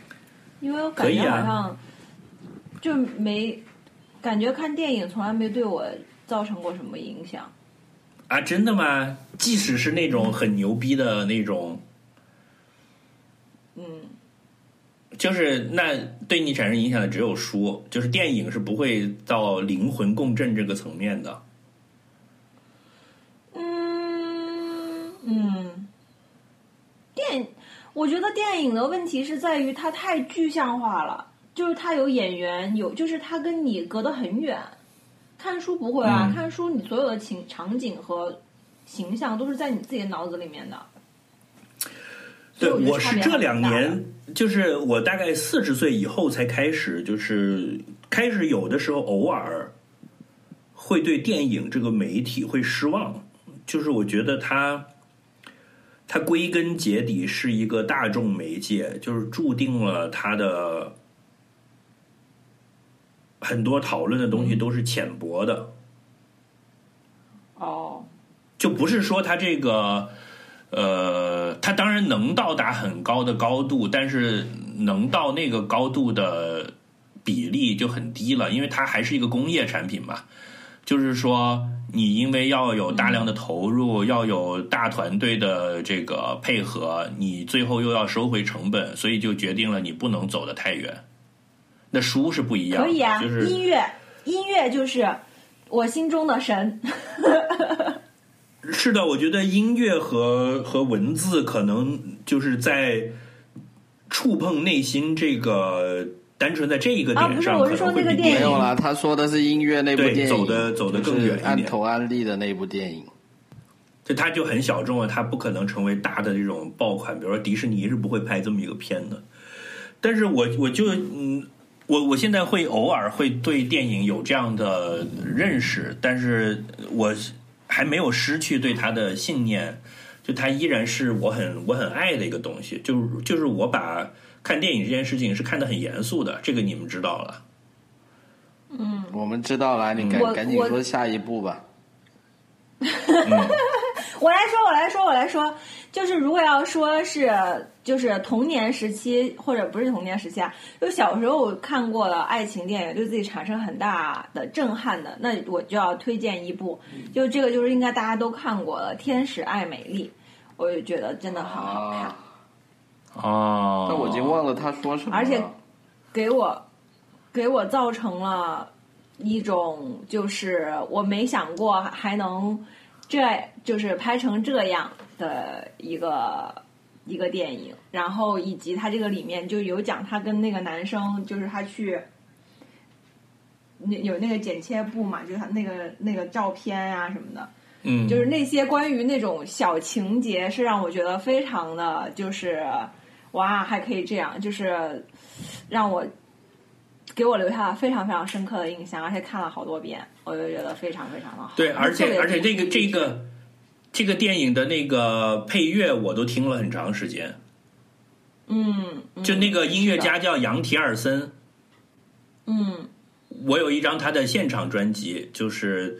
因为我感觉好像就没感觉看电影从来没对我造成过什么影响。啊，真的吗？即使是那种很牛逼的那种，嗯，就是那对你产生影响的只有书，就是电影是不会到灵魂共振这个层面的。嗯嗯，电，我觉得电影的问题是在于它太具象化了，就是它有演员，有就是它跟你隔得很远。看书不会啊，嗯看书你所有的情场景和形象都是在你自己的脑子里面的。对，我是这两年，就是我大概四十岁以后才开始，就是开始有的时候偶尔会对电影这个媒体会失望，就是我觉得它它归根结底是一个大众媒介，就是注定了它的很多讨论的东西都是浅薄的。哦，就不是说它这个，呃，它当然能到达很高的高度，但是能到那个高度的比例就很低了，因为它还是一个工业产品嘛。就是说，你因为要有大量的投入，要有大团队的这个配合，你最后又要收回成本，所以就决定了你不能走得太远。那书是不一样的，可以啊，就是音乐，音乐就是我心中的神。[LAUGHS] 是的，我觉得音乐和和文字可能就是在触碰内心这个单纯在这一个啊不是我是点上可能说那个电影会比没有啦，他说的是音乐那部电影，走的走的更远一点按头安利的那部电影。就他就很小众啊，他不可能成为大的这种爆款，比如说迪士尼是不会拍这么一个片的。但是我我就嗯，我我现在会偶尔会对电影有这样的认识，但是我还没有失去对它的信念，就它依然是我很我很爱的一个东西。就是就是我把看电影这件事情是看得很严肃的，这个你们知道了。嗯我们知道了，你赶我赶紧说下一步吧。[LAUGHS] 我来说，我来说，我来说，就是如果要说是就是童年时期或者不是童年时期啊，就小时候看过的爱情电影，对自己产生很大的震撼的，那我就要推荐一部，就这个就是应该大家都看过了，《天使爱美丽》，我就觉得真的很好看，啊，哦。但我已经忘了他说什么了。而且给我给我造成了一种就是我没想过还能这就是拍成这样的一个一个电影，然后以及他这个里面就有讲他跟那个男生就是他去。那有那个剪切布嘛，就是他那个那个照片啊什么的，嗯，就是那些关于那种小情节，是让我觉得非常的，就是哇，还可以这样，就是让我给我留下了非常非常深刻的印象，而且看了好多遍，我就觉得非常非常的好。对，而且而且这个这个这个电影的那个配乐我都听了很长时间，嗯，嗯就那个音乐家叫杨提尔森，嗯我有一张他的现场专辑，就是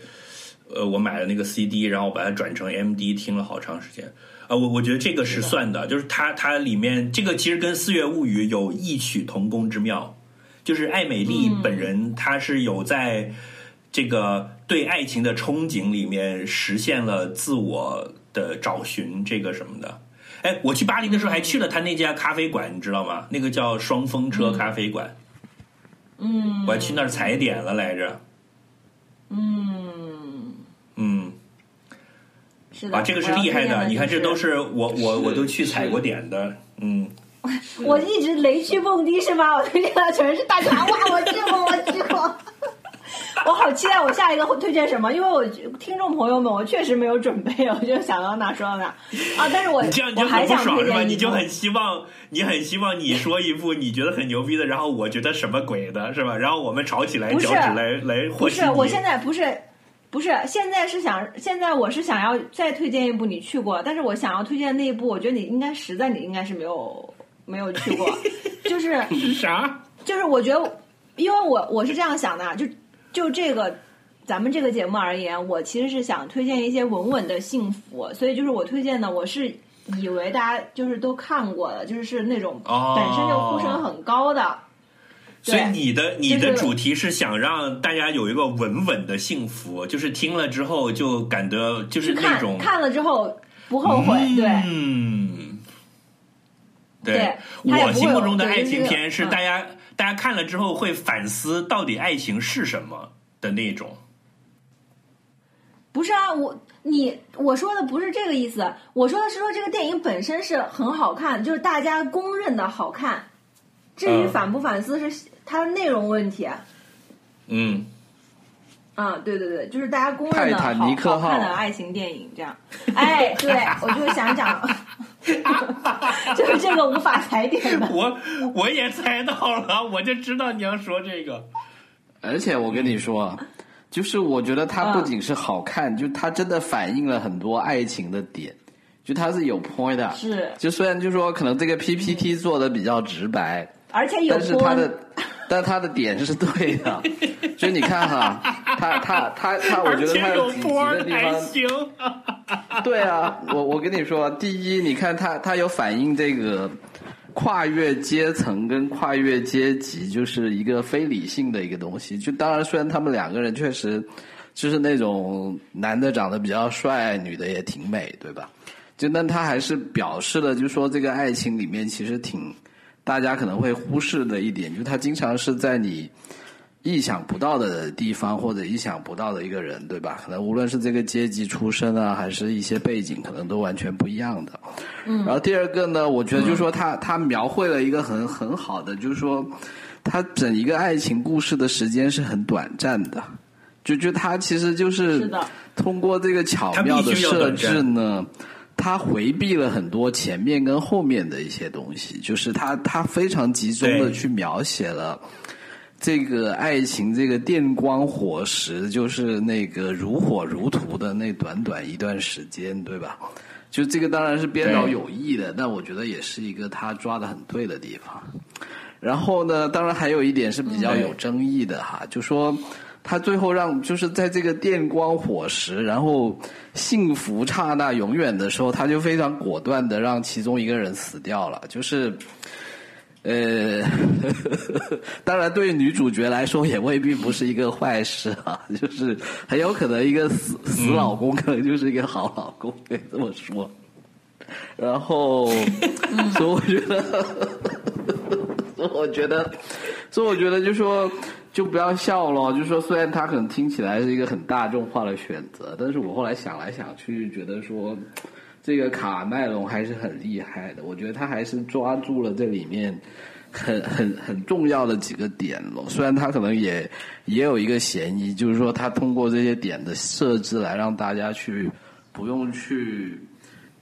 呃我买了那个 CD，然后我把它转成 MD 听了好长时间。啊，我我觉得这个是算的，就是它它里面这个其实跟《四月物语》有异曲同工之妙，就是艾美丽嗯本人她是有在这个对爱情的憧憬里面实现了自我的找寻，这个什么的。哎，我去巴黎的时候还去了他那家咖啡馆，你知道吗？那个叫双风车咖啡馆，嗯我还去那儿踩点了来着。嗯，嗯，是的，啊，这个是厉害的，你看这都是我我我都去踩过点的。嗯，我一直雷区蹦迪是吗？我推荐的全是大船，哇，我去过，我去过。[LAUGHS] 我好期待我下一个会推荐什么，因为我听众朋友们，我确实没有准备，[LAUGHS] 我就想到哪说到哪啊。但是我这样你就很不爽是吧？你就很希望你很希望你说一部你觉得很牛逼的，然后我觉得什么鬼的是吧？然后我们吵起来，脚趾来来不和稀是，我现在不是不是，现在是想，现在我是想要再推荐一部你去过，但是我想要推荐的那一部，我觉得你应该实在你应该是没有没有去过，就是是 [LAUGHS] 啥？就是我觉得，因为我我是这样想的，啊就就这个咱们这个节目而言，我其实是想推荐一些稳稳的幸福，所以就是我推荐的，我是以为大家就是都看过的，就是是那种哦本身就呼声很高的。所以你的你的主题是想让大家有一个稳稳的幸福，就是听了之后就感得就是那种看了之后不后悔，对。嗯，对我心目中的爱情就是片是嗯大家、大家看了之后会反思到底爱情是什么的那种。不是啊，我你我说的不是这个意思，我说的是说这个电影本身是很好看，就是大家公认的好看。至于嗯反不反思是它的内容问题。嗯，啊，对对对，就是大家公认的泰坦好尼克号好看的爱情电影这样。哎，对，我就想讲，[LAUGHS] [LAUGHS] 就是这个无法踩点的。[LAUGHS] 我我也猜到了，我就知道你要说这个。而且我跟你说，就是我觉得它不仅是好看，就它真的反映了很多爱情的点，就它是有 point 的。是就虽然就说可能这个 PPT 做的比较直白，而且有但是它的，但他的点是对的。[LAUGHS] 就你看哈，他他他他，我觉得他有波的地方，还行。对啊，我我跟你说，第一，你看他他有反映这个跨越阶层跟跨越阶级，就是一个非理性的一个东西。就当然，虽然他们两个人确实就是那种男的长得比较帅，女的也挺美，对吧？就但他还是表示了，就说这个爱情里面其实挺大家可能会忽视的一点，就是他经常是在你。意想不到的地方或者意想不到的一个人，对吧？可能无论是这个阶级出身啊，还是一些背景，可能都完全不一样的。嗯。然后第二个呢，我觉得就是说他他描绘了一个很很好的，就是说他整一个爱情故事的时间是很短暂的，就就他其实就是通过这个巧妙的设置呢。他回避了很多前面跟后面的一些东西，就是他他非常集中的去描写了这个爱情，这个电光火石，就是那个如火如荼的那短短一段时间，对吧？就这个当然是编导有意的，但我觉得也是一个他抓的很对的地方。然后呢，当然还有一点是比较有争议的哈，就说他最后让就是在这个电光火石，然后幸福刹那永远的时候，他就非常果断的让其中一个人死掉了，就是。呃，[LAUGHS] 当然，对女主角来说也未必不是一个坏事啊，就是很有可能一个死死老公可能就是一个好老公，可以这么说。然后，所以我觉得，所以我觉得，所以我觉得，就说就不要笑了。就是说虽然他可能听起来是一个很大众化的选择，但是我后来想来想去，觉得说这个卡麦隆还是很厉害的。我觉得他还是抓住了这里面很 [LAUGHS] 很很重要的几个点了。虽然他可能也也有一个嫌疑，就是说他通过这些点的设置来让大家去不用去。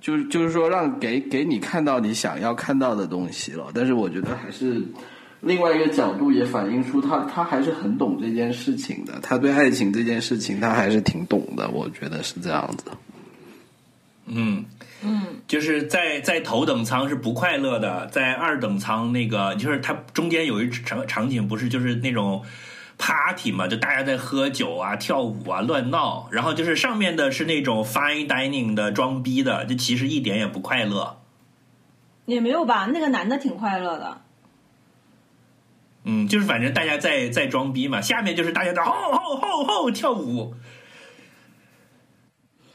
就是就是说，让给给你看到你想要看到的东西了。但是我觉得还是另外一个角度也反映出他他还是很懂这件事情的。他对爱情这件事情他还是挺懂的，我觉得是这样子。嗯，嗯，就是在在头等舱是不快乐的，在二等舱那个就是他中间有一场场景，不是就是那种 party 嘛，就大家在喝酒啊、跳舞啊、乱闹，然后就是上面的是那种 fine dining 的装逼的，就其实一点也不快乐。也没有吧，那个男的挺快乐的。嗯，就是反正大家在在装逼嘛，下面就是大家在吼吼吼吼跳舞，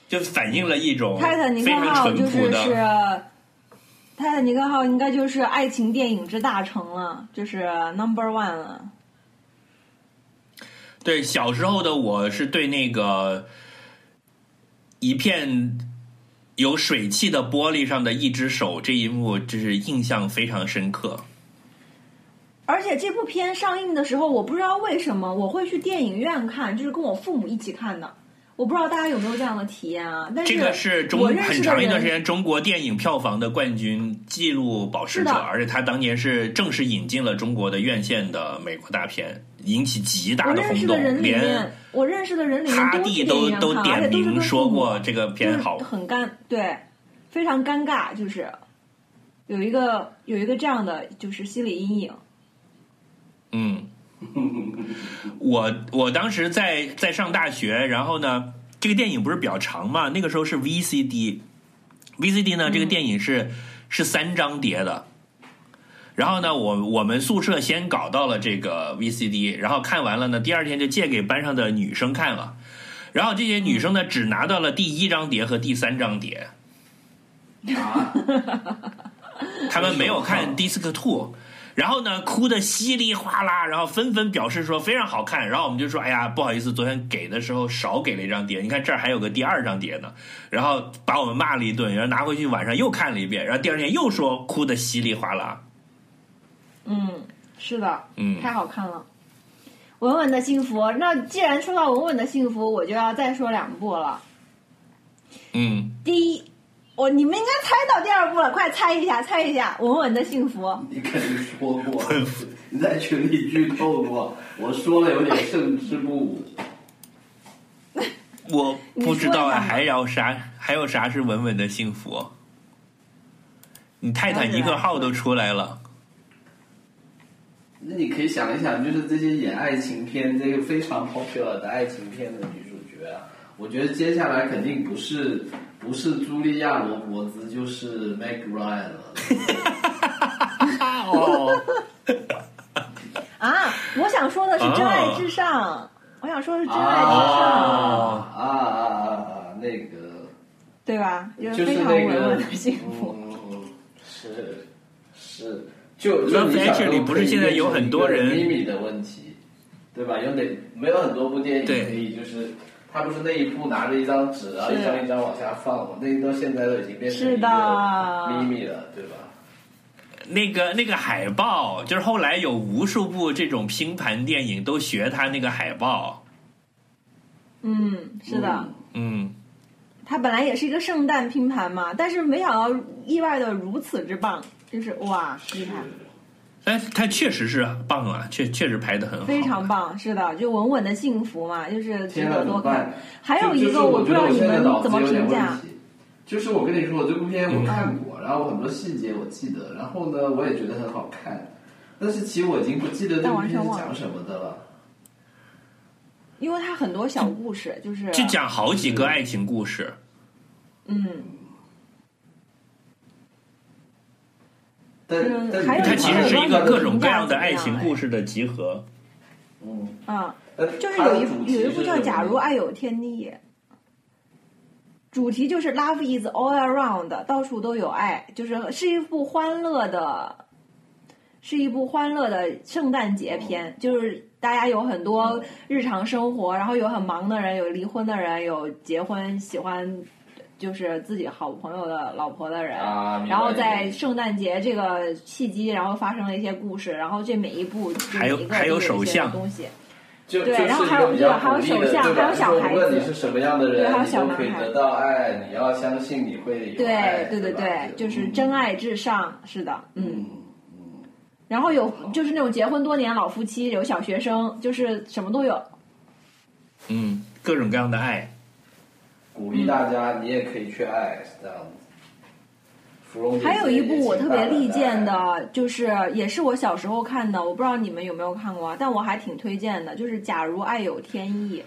就反映了一种泰坦尼克号就是。泰坦尼克号应该就是爱情电影之大成了，就是 number one 了。对，小时候的我是对那个一片有水汽的玻璃上的一只手这一幕，就是印象非常深刻。而且这部片上映的时候，我不知道为什么我会去电影院看，就是跟我父母一起看的。我不知道大家有没有这样的体验啊？但是这个是中很长一段时间中国电影票房的冠军，记录保持者，而且他当年是正式引进了中国的院线的美国大片，引起极大的轰动，识的人里连面，我认识的人里面哈都都点名说过这个片好。很尴，对，非常尴尬，就是有一个有一个这样的就是心理阴影。嗯，我我当时在在上大学，然后呢，这个电影不是比较长嘛？那个时候是 VCD，VCD 呢，这个电影是、是三张碟的。然后呢，我我们宿舍先搞到了这个 VCD，然后看完了呢，第二天就借给班上的女生看了。然后这些女生呢，只拿到了第一张碟和第三张碟，啊，[LAUGHS] 他们没有看 Disc Two，然后呢，哭的稀里哗啦，然后纷纷表示说非常好看，然后我们就说，哎呀，不好意思，昨天给的时候少给了一张碟，你看这儿还有个第二张碟呢，然后把我们骂了一顿，然后拿回去晚上又看了一遍，然后第二天又说哭的稀里哗啦，嗯，是的，嗯太好看了。稳稳的幸福。那既然说到稳稳的幸福，我就要再说两部了。嗯，第一，我你们应该猜到第二部了，快猜一下，猜一下，稳稳的幸福。你肯定说过，你在群里剧透过，我说了有点胜之不武。[LAUGHS] 我不知道还有啥？还有啥是稳稳的幸福？你泰坦尼克号都出来了，那你可以想一想，就是这些演爱情片、这个非常 popular 的爱情片的女主角啊，我觉得接下来肯定不是不是茱莉亚·罗伯兹，就是 Meg Ryan 了。[LAUGHS] 哦，[LAUGHS] 啊，我想说的是《真爱至上》我想说的是《真爱至啊上》啊啊啊啊！那个对吧？就就是稳稳的幸福。是是，就你想 Actually 不是现在有很多人秘密的问题，对吧？有哪没有很多部电影可以就是。他不是那一部拿着一张纸，然后一张一张往下放吗？那到现在都已经变成是一个的咪咪了，对吧？那个那个海报，就是后来有无数部这种拼盘电影都学他那个海报，嗯，是的。嗯，他本来也是一个圣诞拼盘嘛，但是没想到意外的如此之棒，就是哇，厉害，哎，他确实是棒啊，确确实拍的很好，非常棒，是的，就稳稳的幸福嘛，就是值，得多看？还有一个我不知道你们怎么评价。就是我跟你说，我这部片我看过，然后很多细节我记得，然后呢，我也觉得很好看，但是其实我已经不记得这部片是讲什么的了。因为它很多小故事，就是就讲好几个爱情故事，嗯，但嗯但还有它其实是一个各种各样的爱情故事的集合。嗯，啊，呃就是有一有一部叫《假如爱有天地》，主题就是 Love is all around，到处都有爱，就是是一部欢乐的，是一部欢乐的圣诞节片，就是大家有很多日常生活，然后有很忙的人，有离婚的人，有结婚喜欢就是自己好朋友的老婆的人，啊，然后在圣诞节这个契机，然后发生了一些故事，然后这每一部就还有每一个还有首相东西。对然后还有对还有首相还有小孩子无论你是什么样的对还有人，你都可以小男孩得到爱。你要相信你会有爱对对对对，就是嗯真爱至上，是的，嗯。嗯然后有就是那种结婚多年老夫妻，有小学生，就是什么都有。嗯，各种各样的爱。鼓励大家，你也可以去爱，是这样子。芙蓉姐姐还有一部我特别力荐的，就是也是我小时候看的，我不知道你们有没有看过啊，但我还挺推荐的，就是《假如爱有天意》。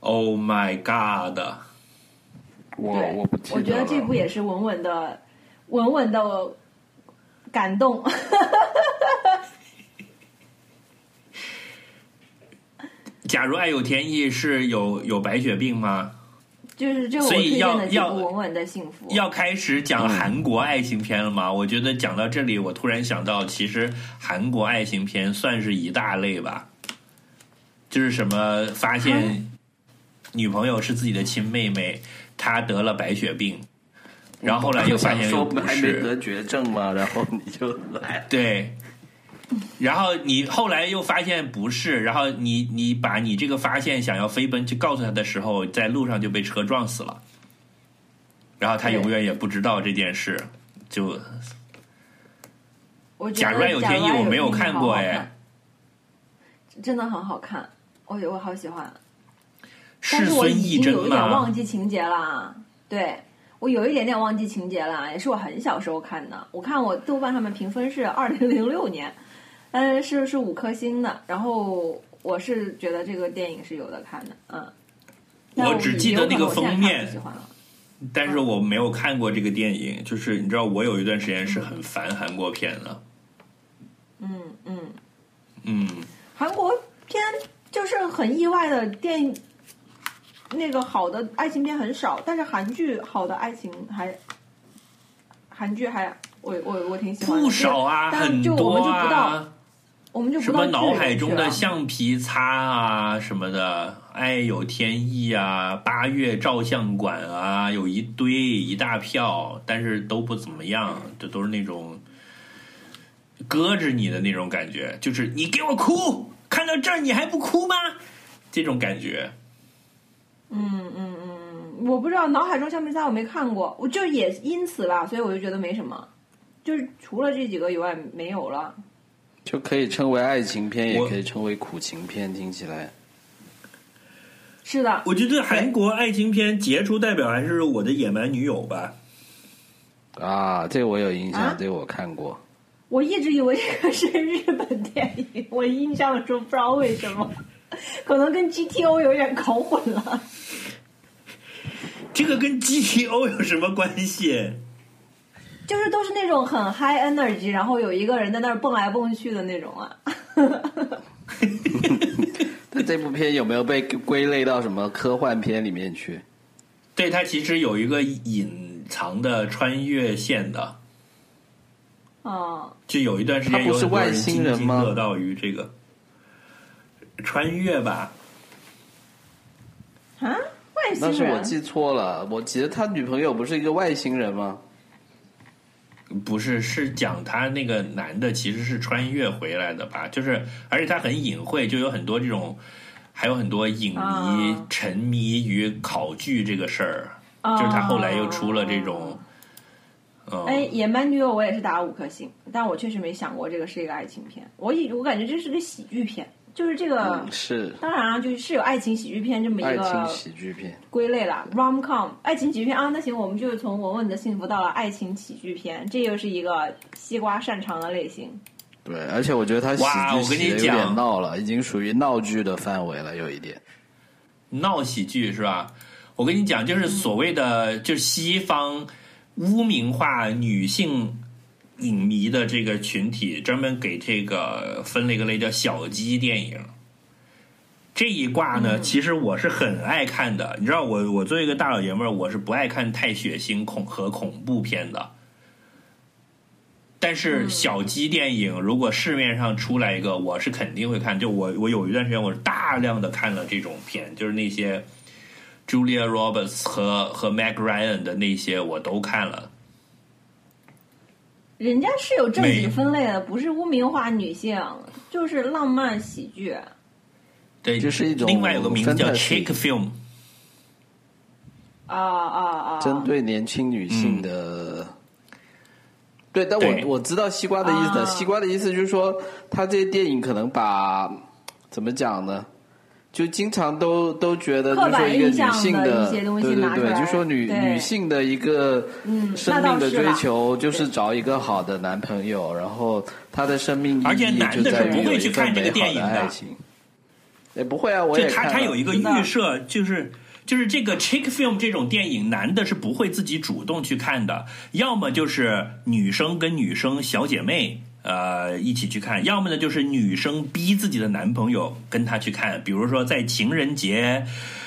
Oh my god！我，我不记得我觉得这部也是稳稳的，稳稳的感动。[LAUGHS] 假如爱有天意是有有白血病吗？就是这所以推荐的几要稳稳的幸福。要开始讲韩国爱情片了吗？我觉得讲到这里，我突然想到，其实韩国爱情片算是一大类吧，就是什么发现女朋友是自己的亲妹妹，她得了白血病，然后后来又发现又不说还没是，得绝症嘛，[LAUGHS] 然后你就来，对，然后你后来又发现不是，然后你你把你这个发现想要飞奔去告诉他的时候，在路上就被车撞死了，然后他永远也不知道这件事，就我觉得假如爱有天意我没有看过哎真的很好看，我我好喜欢。但是是我已孙艺珍经有一点吗忘？记情节了，对我有一点点忘记情节了，也是我很小时候看的。我看我豆瓣上面评分是二零零六年，嗯，是是五颗星的。然后我是觉得这个电影是有的看的，嗯。我只记得那个封面。但是我没有看过这个电影，就是你知道，我有一段时间是很烦韩国片的，嗯嗯，嗯，韩国片就是很意外的电影，那个好的爱情片很少，但是韩剧好的爱情还，韩剧还我我我挺喜欢的，不少啊，很就我们多就不到，啊。我们就不什么脑海中的橡皮擦啊什么的，爱有天意啊，八月照相馆啊，有一堆一大票，但是都不怎么样，这都是那种搁着你的那种感觉，就是你给我哭，看到这儿你还不哭吗？这种感觉。嗯嗯嗯，嗯，我不知道脑海中橡皮擦我没看过，我就也因此吧，所以我就觉得没什么，就是除了这几个以外没有了。就可以称为爱情片，也可以称为苦情片，听起来。是的，我觉得韩国爱情片杰出代表还是我的野蛮女友吧。啊，这个我有印象，啊这个我看过。我一直以为这个是日本电影，我印象中不知道为什么，[LAUGHS] 可能跟 GTO 有点搞混了。这个跟 GTO 有什么关系？就是都是那种很 high energy，然后有一个人在那儿蹦来蹦去的那种啊。[LAUGHS] 那这部片有没有被归类到什么科幻片里面去？对，它其实有一个隐藏的穿越线的。哦，就有一段时他不是间有很多人外星津津人吗乐道于这个穿越吧，啊，外星人那是我？记错了，我记得他女朋友不是一个外星人吗？不是是讲他那个男的其实是穿越回来的吧？就是而且他很隐晦，就有很多这种，还有很多影迷、啊。沉迷于考据这个事儿，啊。就是他后来又出了这种，嗯，哎，野蛮女友我也是打五颗星，但我确实没想过这个是一个爱情片，我以我感觉这是个喜剧片，就是这个。嗯，是当然啊，就是有爱情喜剧片这么一个爱情个喜剧片。归类了，rom com 爱情喜剧片啊。那行，我们就从稳稳的幸福到了爱情喜剧片，这又是一个西瓜擅长的类型。对，而且我觉得他喜剧哇我跟你写的有点讲闹了，已经属于闹剧的范围了，有一点。闹喜剧是吧？我跟你讲，就是所谓的，就是西方污名化女性影迷的这个群体，专门给这个分了一个类叫小鸡电影。这一挂呢，其实我是很爱看的。你知道我，我作为一个大老爷们儿，我是不爱看太血腥恐和恐怖片的。但是小鸡电影，如果市面上出来一个，我是肯定会看。就我，我有一段时间，我是大量的看了这种片，就是那些 Julia Roberts 和和 Meg Ryan 的那些，我都看了。人家是有正美经分类的，不是污名化女性，就是浪漫喜剧。对，就是一种另外有个名字叫 chick film，啊啊啊！针对年轻女性的。对，但我我知道西瓜的意思，啊西瓜的意思就是说，他这些电影可能把怎么讲呢？就经常都都觉得，就是说一个女性的对对对，就说女女性的一个嗯生命的追求，就是找一个好的男朋友，然后她的生命意而且义男的是不就在于有一会去看这个份美好电影的。爱情。也不会啊，我也他他有一个预设，就是就是这个 chick film 这种电影，男的是不会自己主动去看的，要么就是女生跟女生小姐妹。呃，一起去看，要么呢就是女生逼自己的男朋友跟她去看，比如说在情人节、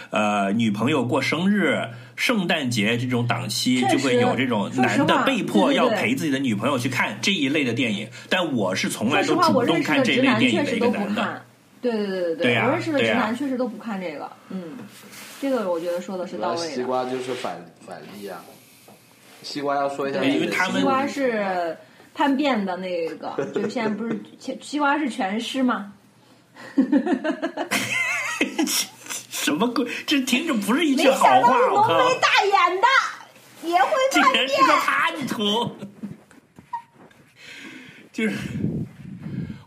呃女朋友过生日、圣诞节这种档期，就会有这种男的被迫要陪自己的女朋友去看这一类的电影。但我是从来都主动看这类电影的一个男的。看。对对对对对呀我认识的直男确实都不看这个。嗯，这个我觉得说的是到位的。西瓜就是反反例啊。西瓜要说一下因为他们西瓜是叛变的那个，[LAUGHS] 就是现在不是西西瓜是全尸吗？[LAUGHS] 什么鬼？这听着不是一没句好想到话，是浓！眉大眼的，也会这叛人是个变。叛徒，[LAUGHS] 就是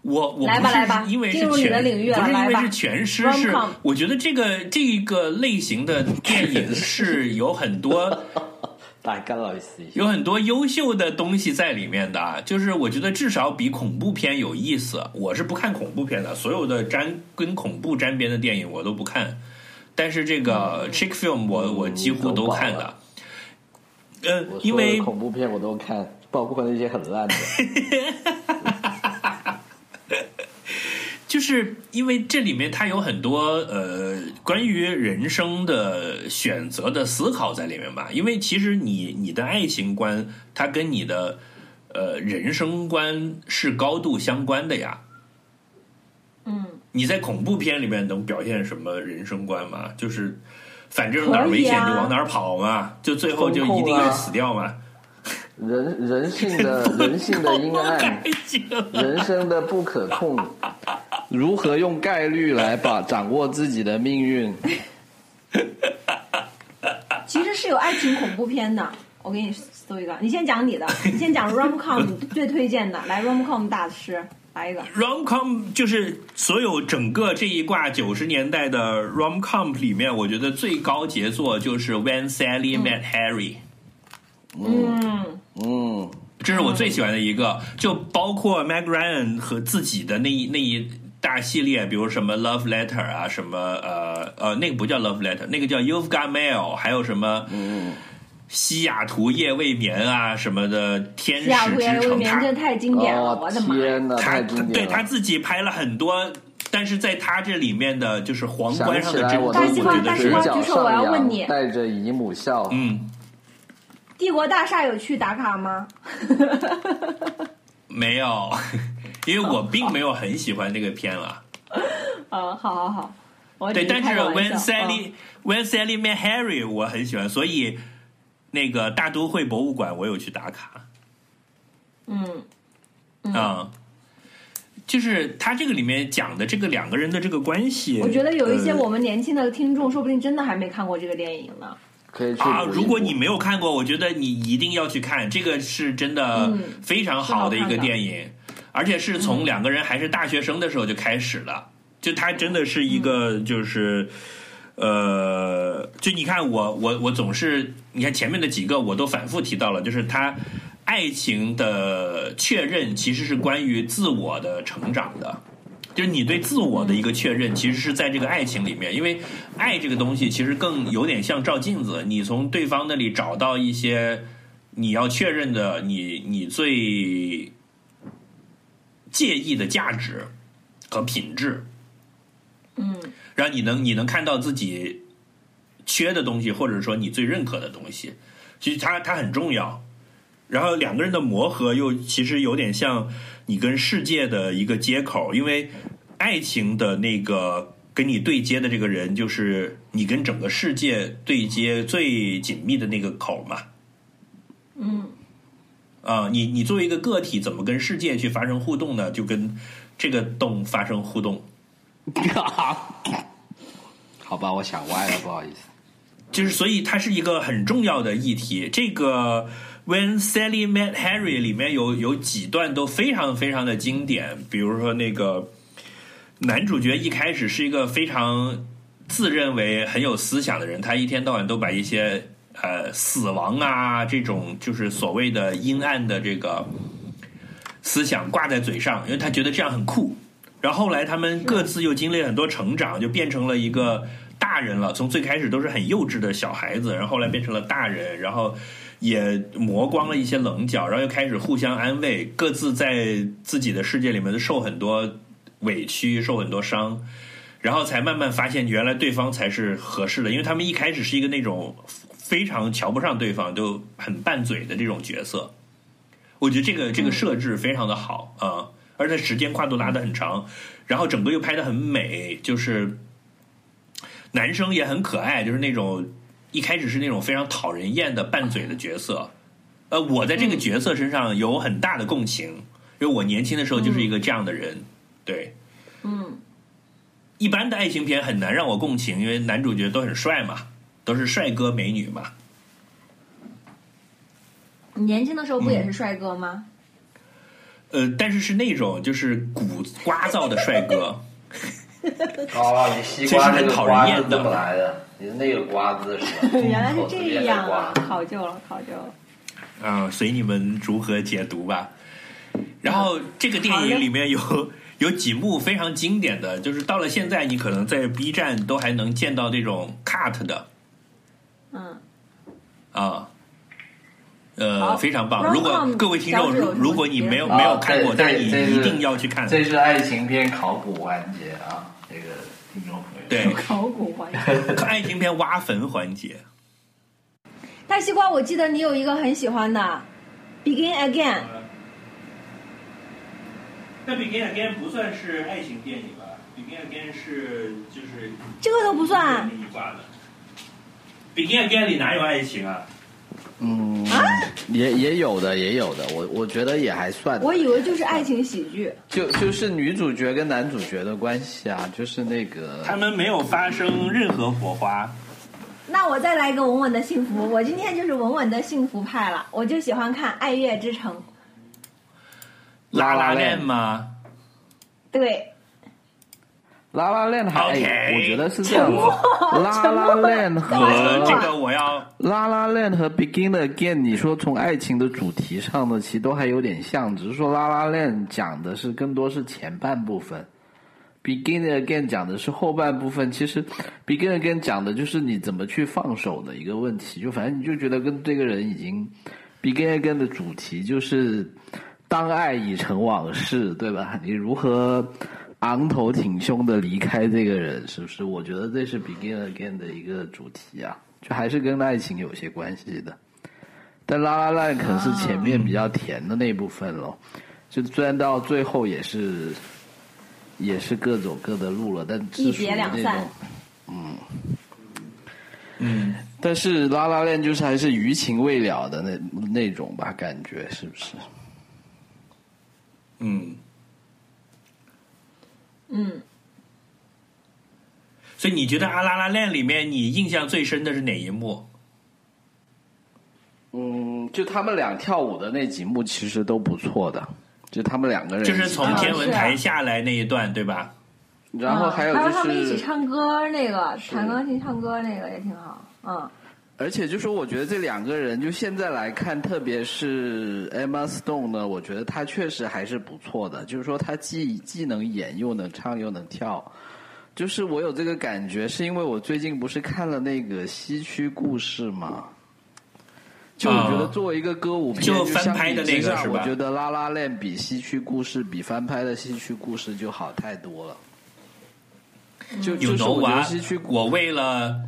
我我不来吧来吧是因为是进入你的全领域了不是因为是全尸，是我觉得这个这个类型的电影是有很多大家老师有很多优秀的东西在里面的，啊就是我觉得至少比恐怖片有意思。我是不看恐怖片的，所有的沾跟恐怖沾边的电影我都不看，但是这个嗯 chick film 我我几乎都看的。嗯，因为恐怖片我都看，包括那些很烂的。[LAUGHS] 就是因为这里面它有很多呃关于人生的选择的思考在里面吧。因为其实你你的爱情观，它跟你的呃人生观是高度相关的呀。嗯，你在恐怖片里面能表现什么人生观吗？就是反正哪儿危险就往哪儿跑嘛，就最后就一定要死掉嘛。人人性的人性的阴暗，[LAUGHS] 人生的不可控，如何用概率来把掌握自己的命运？[LAUGHS] 其实是有爱情恐怖片的。我给你搜一个，你先讲你的，你先讲 rom com 最推荐的，来 rom com 大师来一个。rom com 就是所有整个这一挂九十年代的 rom com 里面，我觉得最高杰作就是 When Sally Met Harry，、嗯，嗯，这是我最喜欢的一个，就包括 Meg Ryan 和自己的那一那一大系列，比如什么 Love Letter 啊，什么呃呃，那个不叫 Love Letter，那个叫 You've Got Mail，还有什么嗯西雅图夜未眠啊什么的，天西雅图使之城，夜未眠他真的太经典了，哦我的妈呀！天哪，他太对！他自己拍了很多，但是在他这里面的就是皇冠上的珍珠，我我都觉大西瓜觉得是大西瓜嘴角举手我要上问你扬，带着姨母笑。嗯，帝国大厦有去打卡吗？[LAUGHS] 没有，因为我并没有很喜欢那个片了。啊，[LAUGHS] 好好好，我对，但是 When 笑 Sally、When Sally Met Harry 我很喜欢，所以那个大都会博物馆我有去打卡。嗯嗯，就是他这个里面讲的这个两个人的这个关系，我觉得有一些呃我们年轻的听众，说不定真的还没看过这个电影呢。可以去啊，如果你没有看过，我觉得你一定要去看，这个是真的嗯非常好的一个电影，而且是从两个人还是大学生的时候就开始了，就他真的是一个就是。呃，就你看我我我总是你看前面的几个我都反复提到了，就是他爱情的确认其实是关于自我的成长的，就是你对自我的一个确认，其实是在这个爱情里面，因为爱这个东西其实更有点像照镜子，你从对方那里找到一些你要确认的，你你最介意的价值和品质，嗯然后你能你能看到自己缺的东西，或者说你最认可的东西，其实它它很重要。然后两个人的磨合又其实有点像你跟世界的一个接口，因为爱情的那个跟你对接的这个人，就是你跟整个世界对接最紧密的那个口嘛。嗯啊、你你作为一个个体，怎么跟世界去发生互动呢？就跟这个洞发生互动。[LAUGHS] 好吧，我想歪了，不好意思。[LAUGHS] 就是所以它是一个很重要的议题。这个 When Sally Met Harry 里面有有几段都非常非常的经典，比如说那个男主角一开始是一个非常自认为很有思想的人，他一天到晚都把一些呃死亡啊这种就是所谓的阴暗的这个思想挂在嘴上，因为他觉得这样很酷。然后后来他们各自又经历很多成长，就变成了一个大人了。从最开始都是很幼稚的小孩子，然后后来变成了大人，然后也磨光了一些棱角，然后又开始互相安慰，各自在自己的世界里面受很多委屈，受很多伤，然后才慢慢发现原来对方才是合适的。因为他们一开始是一个那种非常瞧不上对方，就很拌嘴的这种角色。我觉得这个这个设置非常的好啊。而且时间跨度拉得很长，然后整个又拍得很美，就是男生也很可爱，就是那种一开始是那种非常讨人厌的拌嘴的角色。呃，我在这个角色身上有很大的共情，因为我年轻的时候就是一个这样的人。对，嗯，一般的爱情片很难让我共情，因为男主角都很帅嘛，都是帅哥美女嘛。你年轻的时候不也是帅哥吗？呃，但是是那种就是古瓜造的帅哥。[LAUGHS] 哦，你西瓜这个瓜是怎么来的？你的那个瓜字是吧？[LAUGHS] 原来是这样啊！考究了，考究了。啊，随你们如何解读吧。然后这个电影里面有有几幕非常经典的，就是到了现在，你可能在 B 站都还能见到这种 cut 的。嗯。啊。呃，非常棒！如果各位听众，如如果你没有没有看过，但你一定要去看。这是爱情片考古环节啊，这个听众朋友。对，考古环节，爱情片挖坟环节。大西瓜，我记得你有一个很喜欢的《Begin Again》。那《Begin Again》不算是爱情电影吧？《Begin Again》是就是这个都不算。《Begin Again》里哪有爱情啊？嗯，也也有的，也有的，我我觉得也还算。我以为就是爱情喜剧，就就是女主角跟男主角的关系啊，就是那个他们没有发生任何火花。那我再来一个稳稳的幸福，我今天就是稳稳的幸福派了，我就喜欢看《爱乐之城》。拉拉链吗？对。拉拉链还，我觉得是这样子。拉拉链和这个我要拉拉链和 Begin Again，你说从爱情的主题上呢，其实都还有点像，只是说拉拉链讲的是更多是前半部分，Begin Again 讲的是后半部分。其实 Begin Again 讲的就是你怎么去放手的一个问题，就反正你就觉得跟这个人已经 Begin Again 的主题就是当爱已成往事，对吧？你如何？昂头挺胸的离开这个人，是不是？我觉得这是《Begin Again》的一个主题啊，就还是跟爱情有些关系的。但《拉拉烂》可能是前面比较甜的那部分咯，就虽然到最后也是，也是各走各的路了，但一别两散。嗯嗯，但是《拉拉链》就是还是余情未了的那那种吧，感觉是不是？嗯。嗯，所以你觉得《阿拉拉链》里面你印象最深的是哪一幕？嗯，就他们俩跳舞的那几幕其实都不错的，就他们两个人就是从天文台下来那一段，对吧？然后还有就是他们一起唱歌那个，弹钢琴唱歌那个也挺好，嗯。而且就说，我觉得这两个人就现在来看，特别是 Emma Stone 呢，我觉得她确实还是不错的。就是说，她既既能演，又能唱，又能跳。就是我有这个感觉，是因为我最近不是看了那个《西区故事》吗？就我觉得作为一个歌舞片，就翻拍的那个是吧？我觉得《拉拉链》比《西区故事》比翻拍的《西区故事》就好太多了。就就是我觉得西区，我为了。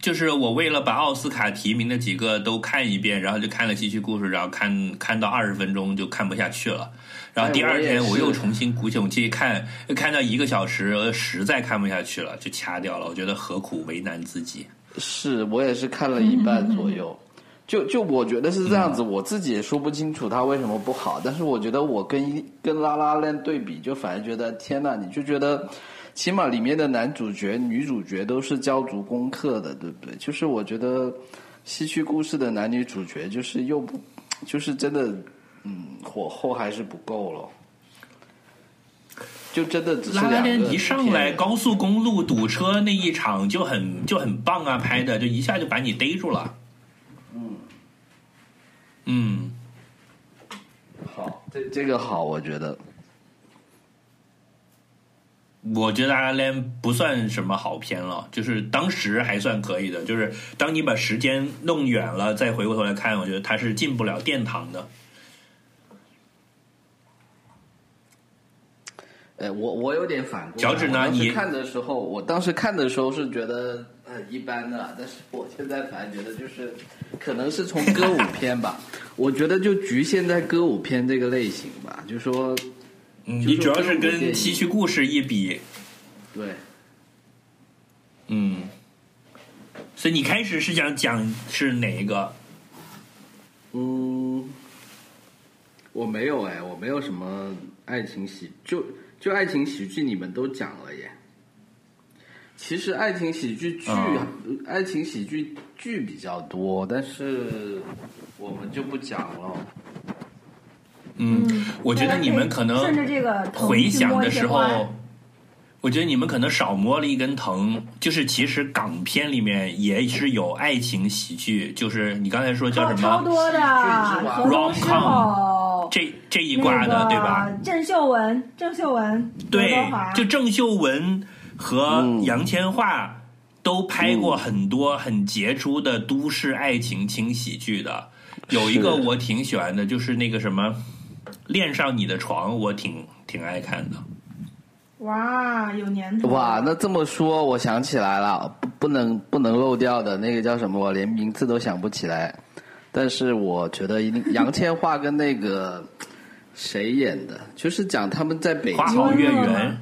就是我为了把奥斯卡提名的几个都看一遍，然后就看了《戏剧故事》，然后看看到二十分钟就看不下去了。然后第二天我又重新鼓起勇气看，看到一个小时，实在看不下去了，就掐掉了。我觉得何苦为难自己？是我也是看了一半左右，[LAUGHS] 就就我觉得是这样子。我自己也说不清楚它为什么不好，但是我觉得我跟跟拉拉链对比，就反而觉得天呐，你就觉得。起码里面的男主角、女主角都是交足功课的，对不对？就是我觉得戏曲故事的男女主角，就是又不，就是真的，嗯，火候还是不够了。就真的只是拉拉两个链一上来，高速公路堵车那一场就很就很棒啊，拍的就一下就把你逮住了。嗯，嗯，好，这这个好，我觉得我觉得阿拉链不算什么好片了，就是当时还算可以的，就是当你把时间弄远了，再回过头来看，我觉得它是进不了殿堂的。哎，我我有点反过来。脚趾呢你看的时候，我当时看的时候是觉得呃一般的，但是我现在反而觉得就是，可能是从歌舞片吧，我觉得就局限在歌舞片这个类型吧，就说你主要是跟我建议跟西区故事一比，对，嗯，所以你开始是想讲是哪一个？嗯，我没有哎，我没有什么爱情喜，就就爱情喜剧你们都讲了耶。其实爱情喜剧剧，嗯爱情喜剧剧比较多，但是我们就不讲了。嗯，我觉得你们可能顺着这个回想的时候，我觉得你们可能少摸了一根藤。就是其实港片里面也是有爱情喜剧，就是你刚才说叫什么超多的 rom com 这这一挂的，对吧？？郑秀文，郑秀文，对就郑秀文和嗯杨千嬅都拍过很多很杰出的都市爱情轻喜剧的。有一个我挺喜欢的，就是那个什么《恋上你的床》，我挺挺爱看的。哇，有年头，哇，那这么说，我想起来了，不不能不能漏掉的那个叫什么，我连名字都想不起来。但是我觉得一定杨千嬅跟那个谁演的，就是讲他们在北京，花好月嗯圆，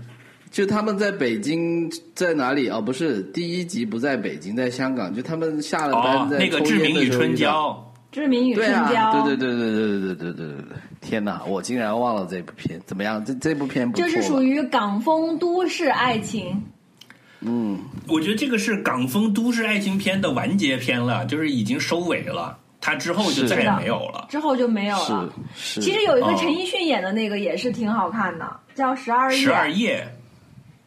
就他们在北京在哪里？哦，不是，第一集不在北京，在香港，就他们下了班哦，在那个《志明与春娇志明与春娇，对对对对对对对对对对对！天哪，我竟然忘了这部片，怎么样？这这部片不错，这是属于港风都市爱情，嗯，》，我觉得这个是港风都市爱情片的完结篇了，就是已经收尾了，它之后就再也没有了。之后就没有了。是。其实有一个哦陈奕迅演的那个也是挺好看的，叫《十二夜十》。二夜，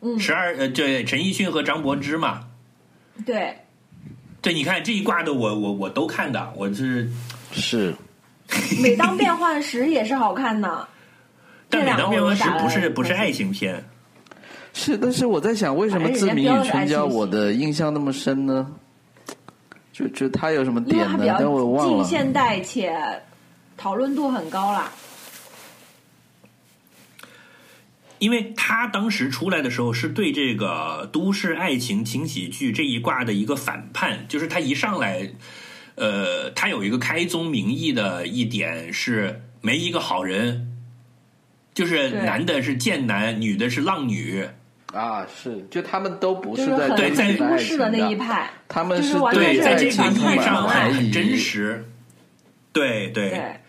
嗯，十二呃，对，陈奕迅和张柏芝嘛，对，对，你看这一挂的我我我都看的，我是，是 [LAUGHS] 每当变幻时也是好看的。[LAUGHS] 但每当变幻时不是不是爱情片，是，但是我在想，为什么《哎人家志明标的是爱与春娇》我的印象那么深呢？就就他有什么点呢？它比较但我忘近了。现代且讨论度很高啦。因为他当时出来的时候是对这个都市爱情轻喜剧这一挂的一个反叛，就是他一上来，呃，他有一个开宗明义的一点是没一个好人，就是男的是贱男，女的是浪女，啊，是，就他们都不是在对在都市的那一派，他们就是完全对，在这个意义上很很真实，对对。对，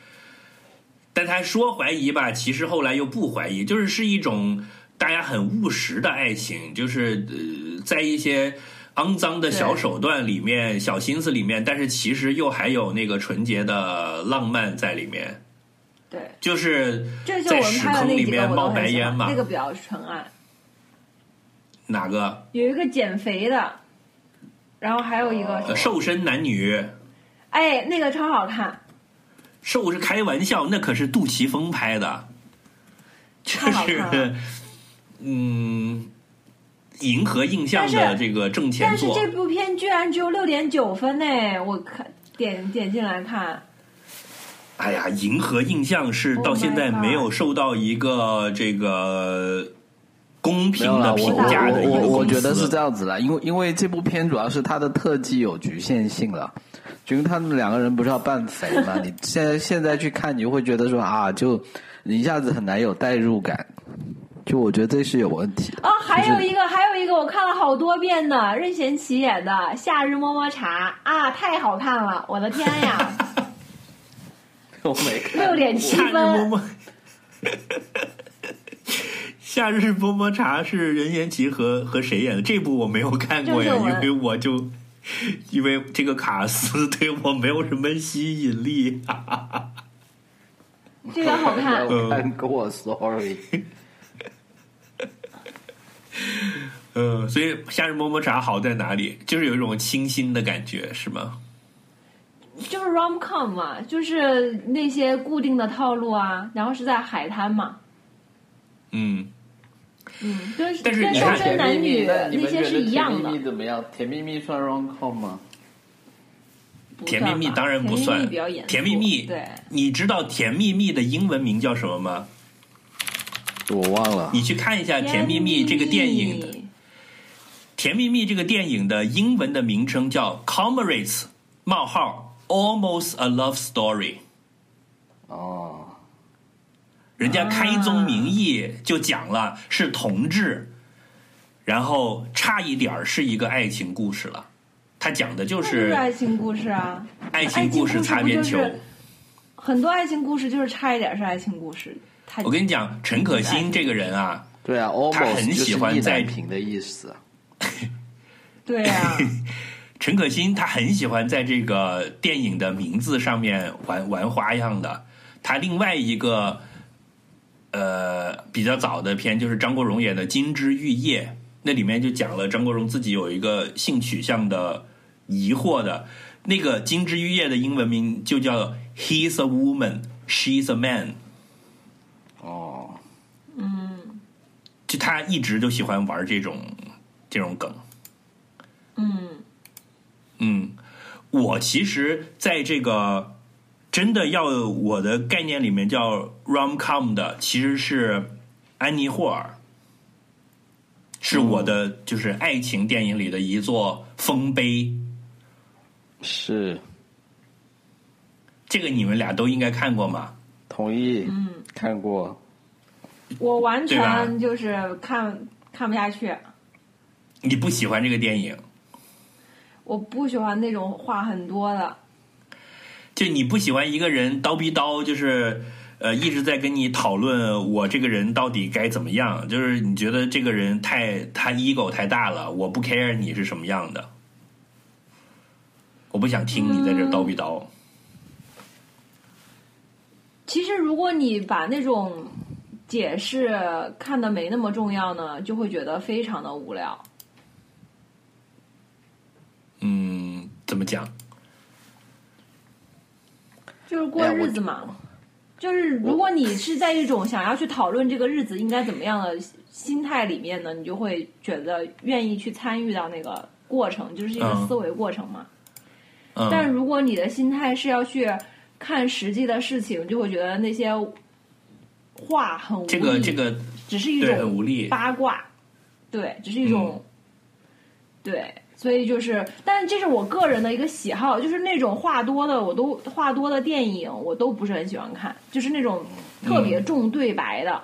但他说怀疑吧，其实后来又不怀疑，就是是一种大家很务实的爱情，就是呃，在一些肮脏的小手段里面、小心思里面，但是其实又还有那个纯洁的浪漫在里面，对，就是在屎坑里面冒白烟嘛那。个比较纯爱。哪个？有一个减肥的，然后还有一个呃，瘦身男女。哎，那个超好看，瘦是开玩笑，那可是杜琪峰拍的，就是 [LAUGHS] 嗯，银河印象的这个挣钱作。但是这部片居然只有六点九分呢！我看点点进来看，哎呀，银河印象是 Oh 到现在没有受到一个这个公平的评价的一个我我我觉得是这样子的，因为因为这部片主要是它的特技有局限性了，就因为他们两个人不是要扮肥嘛，你现在现在去看，你就会觉得说啊，就你一下子很难有代入感，就我觉得这是有问题的。哦，还有就是一个，还有一个，我看了好多遍呢，任贤齐演的《夏日么么茶》啊，太好看了，我的天呀，[LAUGHS] 我没看六点七分，夏日么么 [LAUGHS] 茶是任贤齐和和谁演的？这部我没有看过呀，因为我就因为这个卡斯 [LAUGHS] 对我没有什么吸引力。这个好看，我看过，sorry。嗯，[LAUGHS] 所以夏日么么茶好在哪里？就是有一种清新的感觉，是吗？就是 rom com 嘛，就是那些固定的套路啊，然后是在海滩嘛，嗯，嗯，跟但是跟你看单身男女那些是一样的甜蜜蜜。怎么样？甜蜜蜜算 rom com 吗？甜蜜蜜当然不甜蜜算甜蜜蜜，对，你知道甜蜜蜜的英文名叫什么吗？我忘了。你去看一下《甜蜜蜜》这个电影的《甜蜜蜜》这个电影的英文的名称叫 Comrades 冒号 Almost a Love Story。哦，人家开宗明义就讲了是同志，然后差一点儿是一个爱情故事了。他讲的就是是爱情故事啊，爱情故事擦边球。很多爱情故事就是差一点是爱情故事。太我跟你讲，陈可辛这个人啊，对啊他很喜欢在难平的意思。[LAUGHS] [LAUGHS] 对啊，陈可辛他很喜欢在这个电影的名字上面玩玩花样的。他另外一个呃比较早的片就是张国荣演的《金枝玉叶》，那里面就讲了张国荣自己有一个性取向的疑惑的。那个《金枝玉叶》的英文名就叫 “He's a woman, she's a man”。哦，就他一直就喜欢玩这种这种梗。嗯，嗯，我其实在这个真的要我的概念里面叫 rom com 的，其实是安妮霍尔，是我的就是爱情电影里的一座丰碑。是这个你们俩都应该看过吗？同意。嗯，看过。我完全就是看看不下去，你不喜欢这个电影，我不喜欢那种话很多的。就你不喜欢一个人叨逼叨，就是呃一直在跟你讨论我这个人到底该怎么样，就是你觉得这个人太他 ego 太大了，我不 care 你是什么样的，我不想听你在这叨逼叨。其实，如果你把那种解释看的没那么重要呢，就会觉得非常的无聊。嗯，怎么讲？就是过日子嘛，就是如果你是在一种想要去讨论这个日子应该怎么样的心态里面呢，你就会觉得愿意去参与到那个过程，就是一个嗯思维过程嘛。嗯，但如果你的心态是要去看实际的事情，就会觉得那些话很无力，这个这个只是一种很种无力。八卦，对，只是一种，对，所以就是，但是这是我个人的一个喜好，就是那种话多的，我都话多的电影，我都不是很喜欢看，就是那种特别重对白的。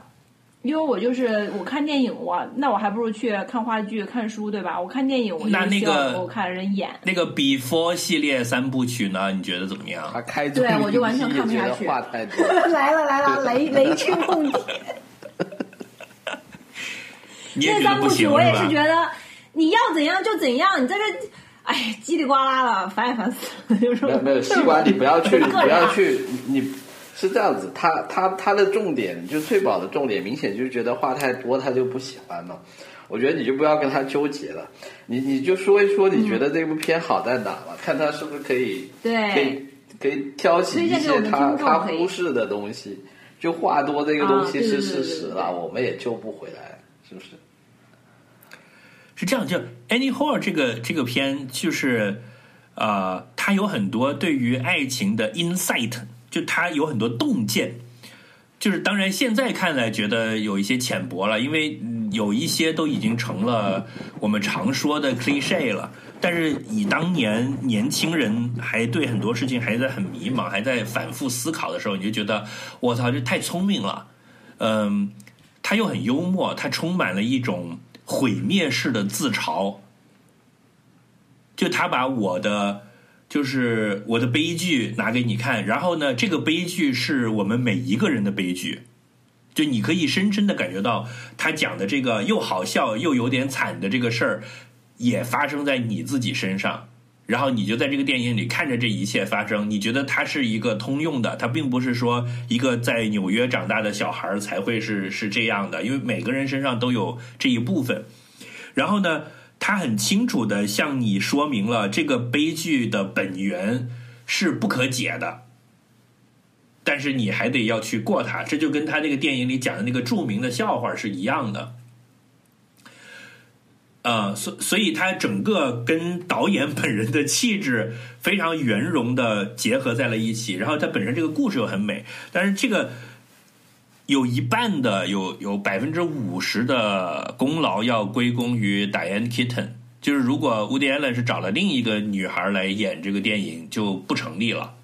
因为我就是我看电影，我那我还不如去看话剧、看书，对吧？我看电影，我就那那个我看人演。那个 Before 系列三部曲呢？你觉得怎么样？他开宗对我就完全看不下去话太多。来 [LAUGHS] 了来了，[LAUGHS] 雷雷区碰地。[LAUGHS] 你也这觉得不行三部曲我也是觉得你要怎样就怎样，你在这，哎，叽里呱啦的，烦也烦死了。就是没有没有，西瓜，你不要去，不要去，你是这样子，他他他的重点就翠宝的重点，明显就是觉得话太多，他就不喜欢嘛。我觉得你就不要跟他纠结了，你你就说一说你觉得这部片好在哪吧，看他是不是可以对可以可以挑起一些他他忽视的东西。就话多这个东西是事实了，我们也救不回来，是不是？是这样，就《Annie Hall》这个这个片，就是呃，它有很多对于爱情的 insight，就他有很多洞见。就是当然，现在看来觉得有一些浅薄了，因为有一些都已经成了我们常说的 cliche 了。但是以当年年轻人还对很多事情还在很迷茫，还在反复思考的时候，你就觉得我操，这太聪明了。嗯，他又很幽默，他充满了一种毁灭式的自嘲。就他把我的就是我的悲剧拿给你看，然后呢，这个悲剧是我们每一个人的悲剧。就你可以深深的感觉到，他讲的这个又好笑又有点惨的这个事儿，也发生在你自己身上。然后你就在这个电影里看着这一切发生，你觉得它是一个通用的，它并不是说一个在纽约长大的小孩才会是是这样的，因为每个人身上都有这一部分。然后呢，他很清楚的向你说明了这个悲剧的本源是不可解的，但是你还得要去过它，这就跟他那个电影里讲的那个著名的笑话是一样的。呃，所所以他整个跟导演本人的气质非常圆融的结合在了一起，然后他本身这个故事又很美，但是这个有一半的有有百分之五十的功劳要归功于 Diane Keaton，就是如果 Woody Allen 是找了另一个女孩来演这个电影就不成立了，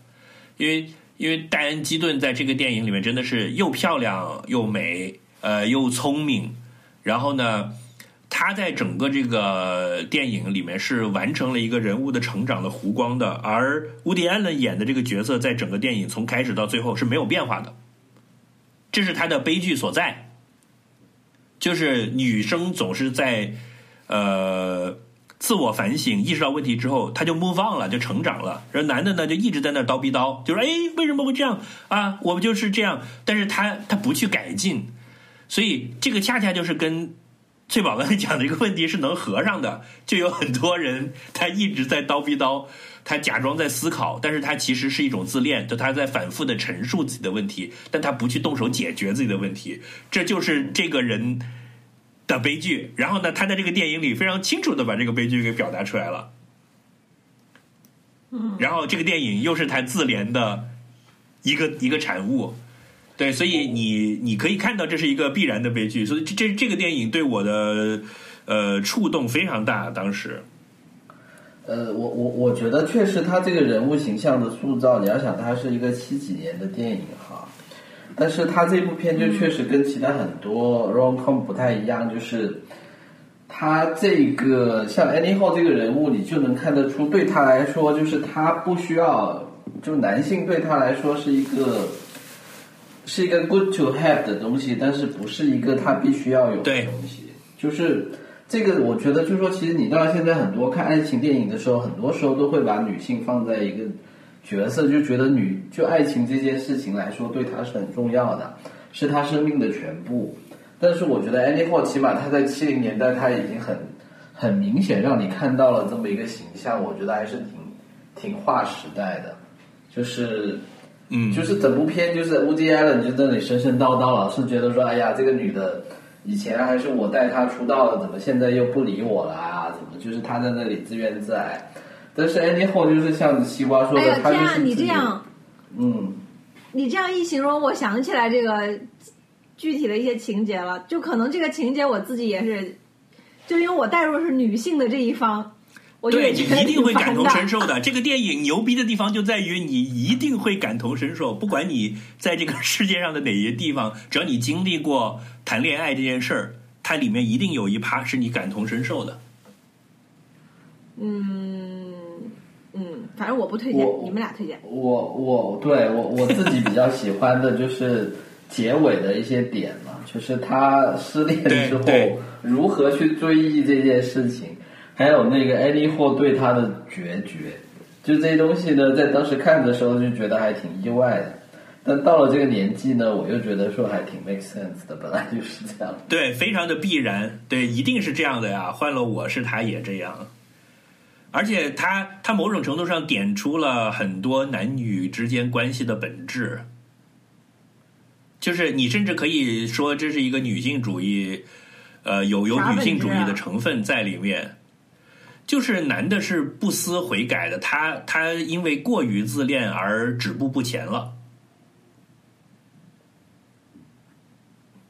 因为因为戴恩基顿在这个电影里面真的是又漂亮又美，呃又聪明，然后呢。他在整个这个电影里面是完成了一个人物的成长的弧光的，而乌迪安伦演的这个角色在整个电影从开始到最后是没有变化的，这是他的悲剧所在。就是女生总是在呃自我反省、意识到问题之后，他就 move on 了，就成长了。而男的呢，就一直在那叨逼叨，就说：“哎，为什么会这样啊？我们就是这样。”但是他他不去改进，所以这个恰恰就是跟。翠宝刚才讲的一个问题是能合上的，就有很多人他一直在叨逼叨，他假装在思考，但是他其实是一种自恋，就他在反复的陈述自己的问题，但他不去动手解决自己的问题，这就是这个人的悲剧。然后呢，他在这个电影里非常清楚的把这个悲剧给表达出来了。然后这个电影又是他自怜的一个一个产物。对，所以你你可以看到这是一个必然的悲剧，所以这这这个电影对我的呃触动非常大。当时，呃，我我我觉得确实他这个人物形象的塑造，你要想他是一个七几年的电影哈，但是他这部片就确实跟其他很多 rom com 不太一样，就是他这个像 Annie Hall 这个人物，你就能看得出，对他来说，就是他不需要，就男性对他来说是一个。是一个 good to have 的东西，但是不是一个他必须要有的东西。就是这个，我觉得就是说，其实你到现在很多看爱情电影的时候，很多时候都会把女性放在一个角色，就觉得女就爱情这件事情来说，对她是很重要的，是她生命的全部。但是我觉得 Annie Hall 起码她在七零年代，她已经很很明显让你看到了这么一个形象，我觉得还是挺挺划时代的，就是。嗯，就是整部片就是 Woody Allen 就在那里神神叨叨，老是觉得说，哎呀，这个女的以前还是我带他出道的，怎么现在又不理我了啊？怎么就是他在那里自怨自艾？但是 Andy Hall 就是像西瓜说的，他就是你这样，嗯，你这样一形容，我想起来这个具体的一些情节了，就可能这个情节我自己也是，就因为我带入是女性的这一方。对你一定会感同身受的。这个电影牛逼的地方就在于你一定会感同身受，不管你在这个世界上的哪些地方，只要你经历过谈恋爱这件事儿，它里面一定有一趴是你感同身受的。嗯嗯，反正我不推荐，你们俩推荐。我我对我我自己比较喜欢的就是结尾的一些点嘛，就是他失恋之后如何去追忆这件事情。还有那个艾利霍对他的决绝，就这些东西呢，在当时看的时候就觉得还挺意外的，但到了这个年纪呢，我又觉得说还挺 make sense 的，本来就是这样。对，非常的必然，对，一定是这样的呀。换了我是他也这样，而且他他某种程度上点出了很多男女之间关系的本质，就是你甚至可以说这是一个女性主义，呃，有有女性主义的成分在里面。就是男的是不思悔改的，他他因为过于自恋而止步不前了，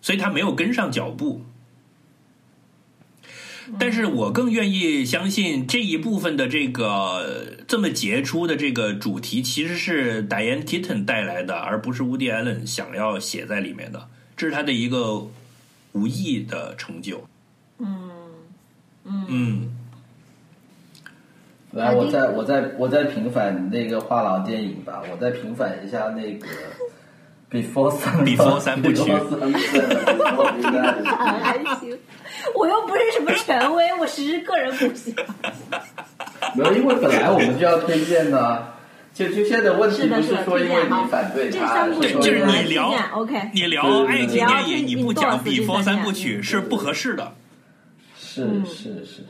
所以他没有跟上脚步。但是我更愿意相信这一部分的这个这么杰出的这个主题，其实是 Diane Keaton 带来的，而不是 Woody Allen 想要写在里面的。这是他的一个无意的成就。嗯嗯。来，我再我再我再平反那个话痨电影吧，我再平反一下那个 Before 三 [LAUGHS] Before 三 [LAUGHS] 部曲。[LAUGHS] 还行，我又不是什么权威，我只是个人不喜欢。没有，因为本来我们就要推荐呢。就就现在问题不是说因为你反对他，就是你聊 OK，你聊爱情电影，你不讲 Before 三部曲是不合适的。是嗯是是，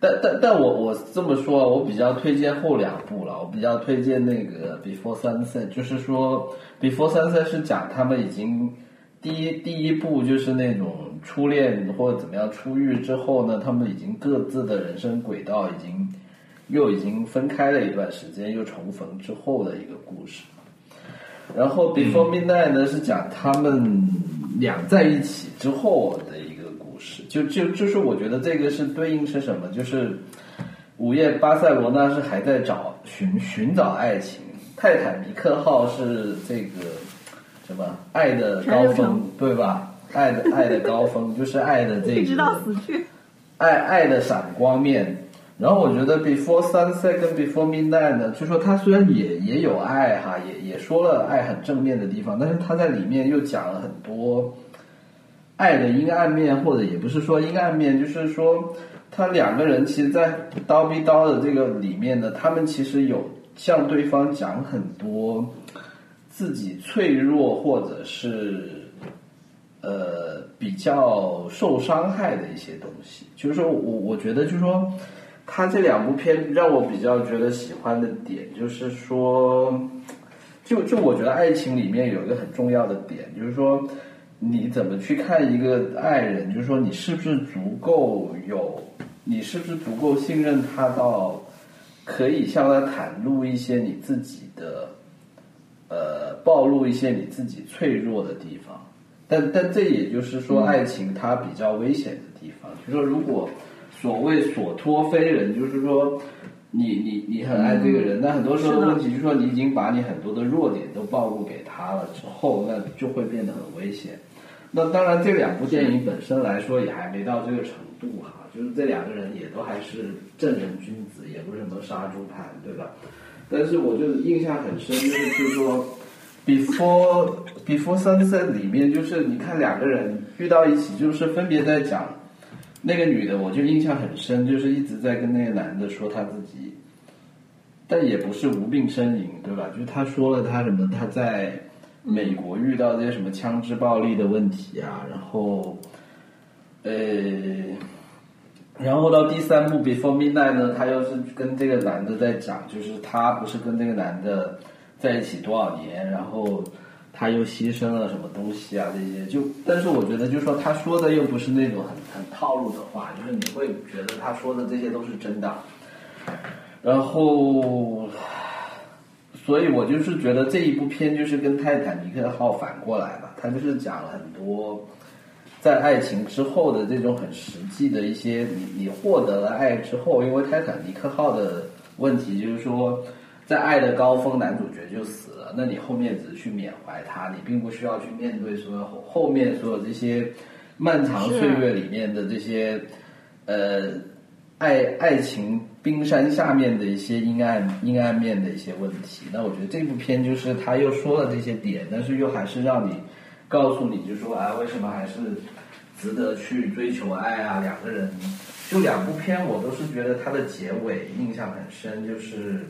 但但但我我这么说，我比较推荐后两部了。我比较推荐那个 Before Sunset，就是说 Before Sunset 是讲他们已经第一第一部就是那种初恋或者怎么样出狱之后呢，他们已经各自的人生轨道已经又已经分开了一段时间，又重逢之后的一个故事。然后 Before Midnight 呢、是讲他们俩在一起之后的，就就就是我觉得这个是对应是什么？就是午夜巴塞罗那是还在找寻寻找爱情，泰坦尼克号是这个什么爱的高峰对吧？爱的爱的高峰就是爱的这 [LAUGHS] 个，直到死去。爱爱的闪光面。然后我觉得 Before Sunset 跟 Before Midnight 呢，就说他虽然也也有爱哈，也也说了爱很正面的地方，但是他在里面又讲了很多爱的阴暗面，或者也不是说阴暗面，就是说他两个人其实，在刀逼刀的这个里面呢，他们其实有向对方讲很多自己脆弱或者是呃比较受伤害的一些东西。就是说我我觉得，就是说他这两部片让我比较觉得喜欢的点，就是说，就就我觉得爱情里面有一个很重要的点，就是说你怎么去看一个爱人，就是说你是不是足够有，你是不是足够信任他到可以向他袒露一些你自己的。呃，暴露一些你自己脆弱的地方，但但这也就是说，爱情它比较危险的地方。就是说如果所谓所托非人，就是说你你你很爱这个人，那很多时候的问题就是说，你已经把你很多的弱点都暴露给他了之后，那就会变得很危险。那当然，这两部电影本身来说也还没到这个程度哈，就是这两个人也都还是正人君子，也不是什么杀猪盘，对吧？但是我就印象很深，就是就是说，Before Before Sunset 里面，就是你看两个人遇到一起，就是分别在讲那个女的，我就印象很深，就是一直在跟那个男的说他自己，但也不是无病呻吟，对吧？就是他说了他什么，他在美国遇到这些什么枪支暴力的问题啊，然后，呃。然后到第三部 Before Midnight 呢，他又是跟这个男的在讲，就是他不是跟这个男的在一起多少年，然后他又牺牲了什么东西啊这些，就但是我觉得就说他说的又不是那种很很套路的话，就是你会觉得他说的这些都是真的，然后。所以我就是觉得这一部片就是跟泰坦尼克号反过来嘛，他就是讲了很多在爱情之后的这种很实际的一些，你你获得了爱之后，因为泰坦尼克号的问题就是说，在爱的高峰，男主角就死了，那你后面只是去缅怀他，你并不需要去面对所有后后面所有这些漫长岁月里面的这些呃爱爱情冰山下面的一些阴暗阴暗面的一些问题。那我觉得这部片就是他又说了这些点，但是又还是让你。告诉你，就说啊，为什么还是值得去追求爱啊？两个人，就两部片，我都是觉得它的结尾印象很深，就是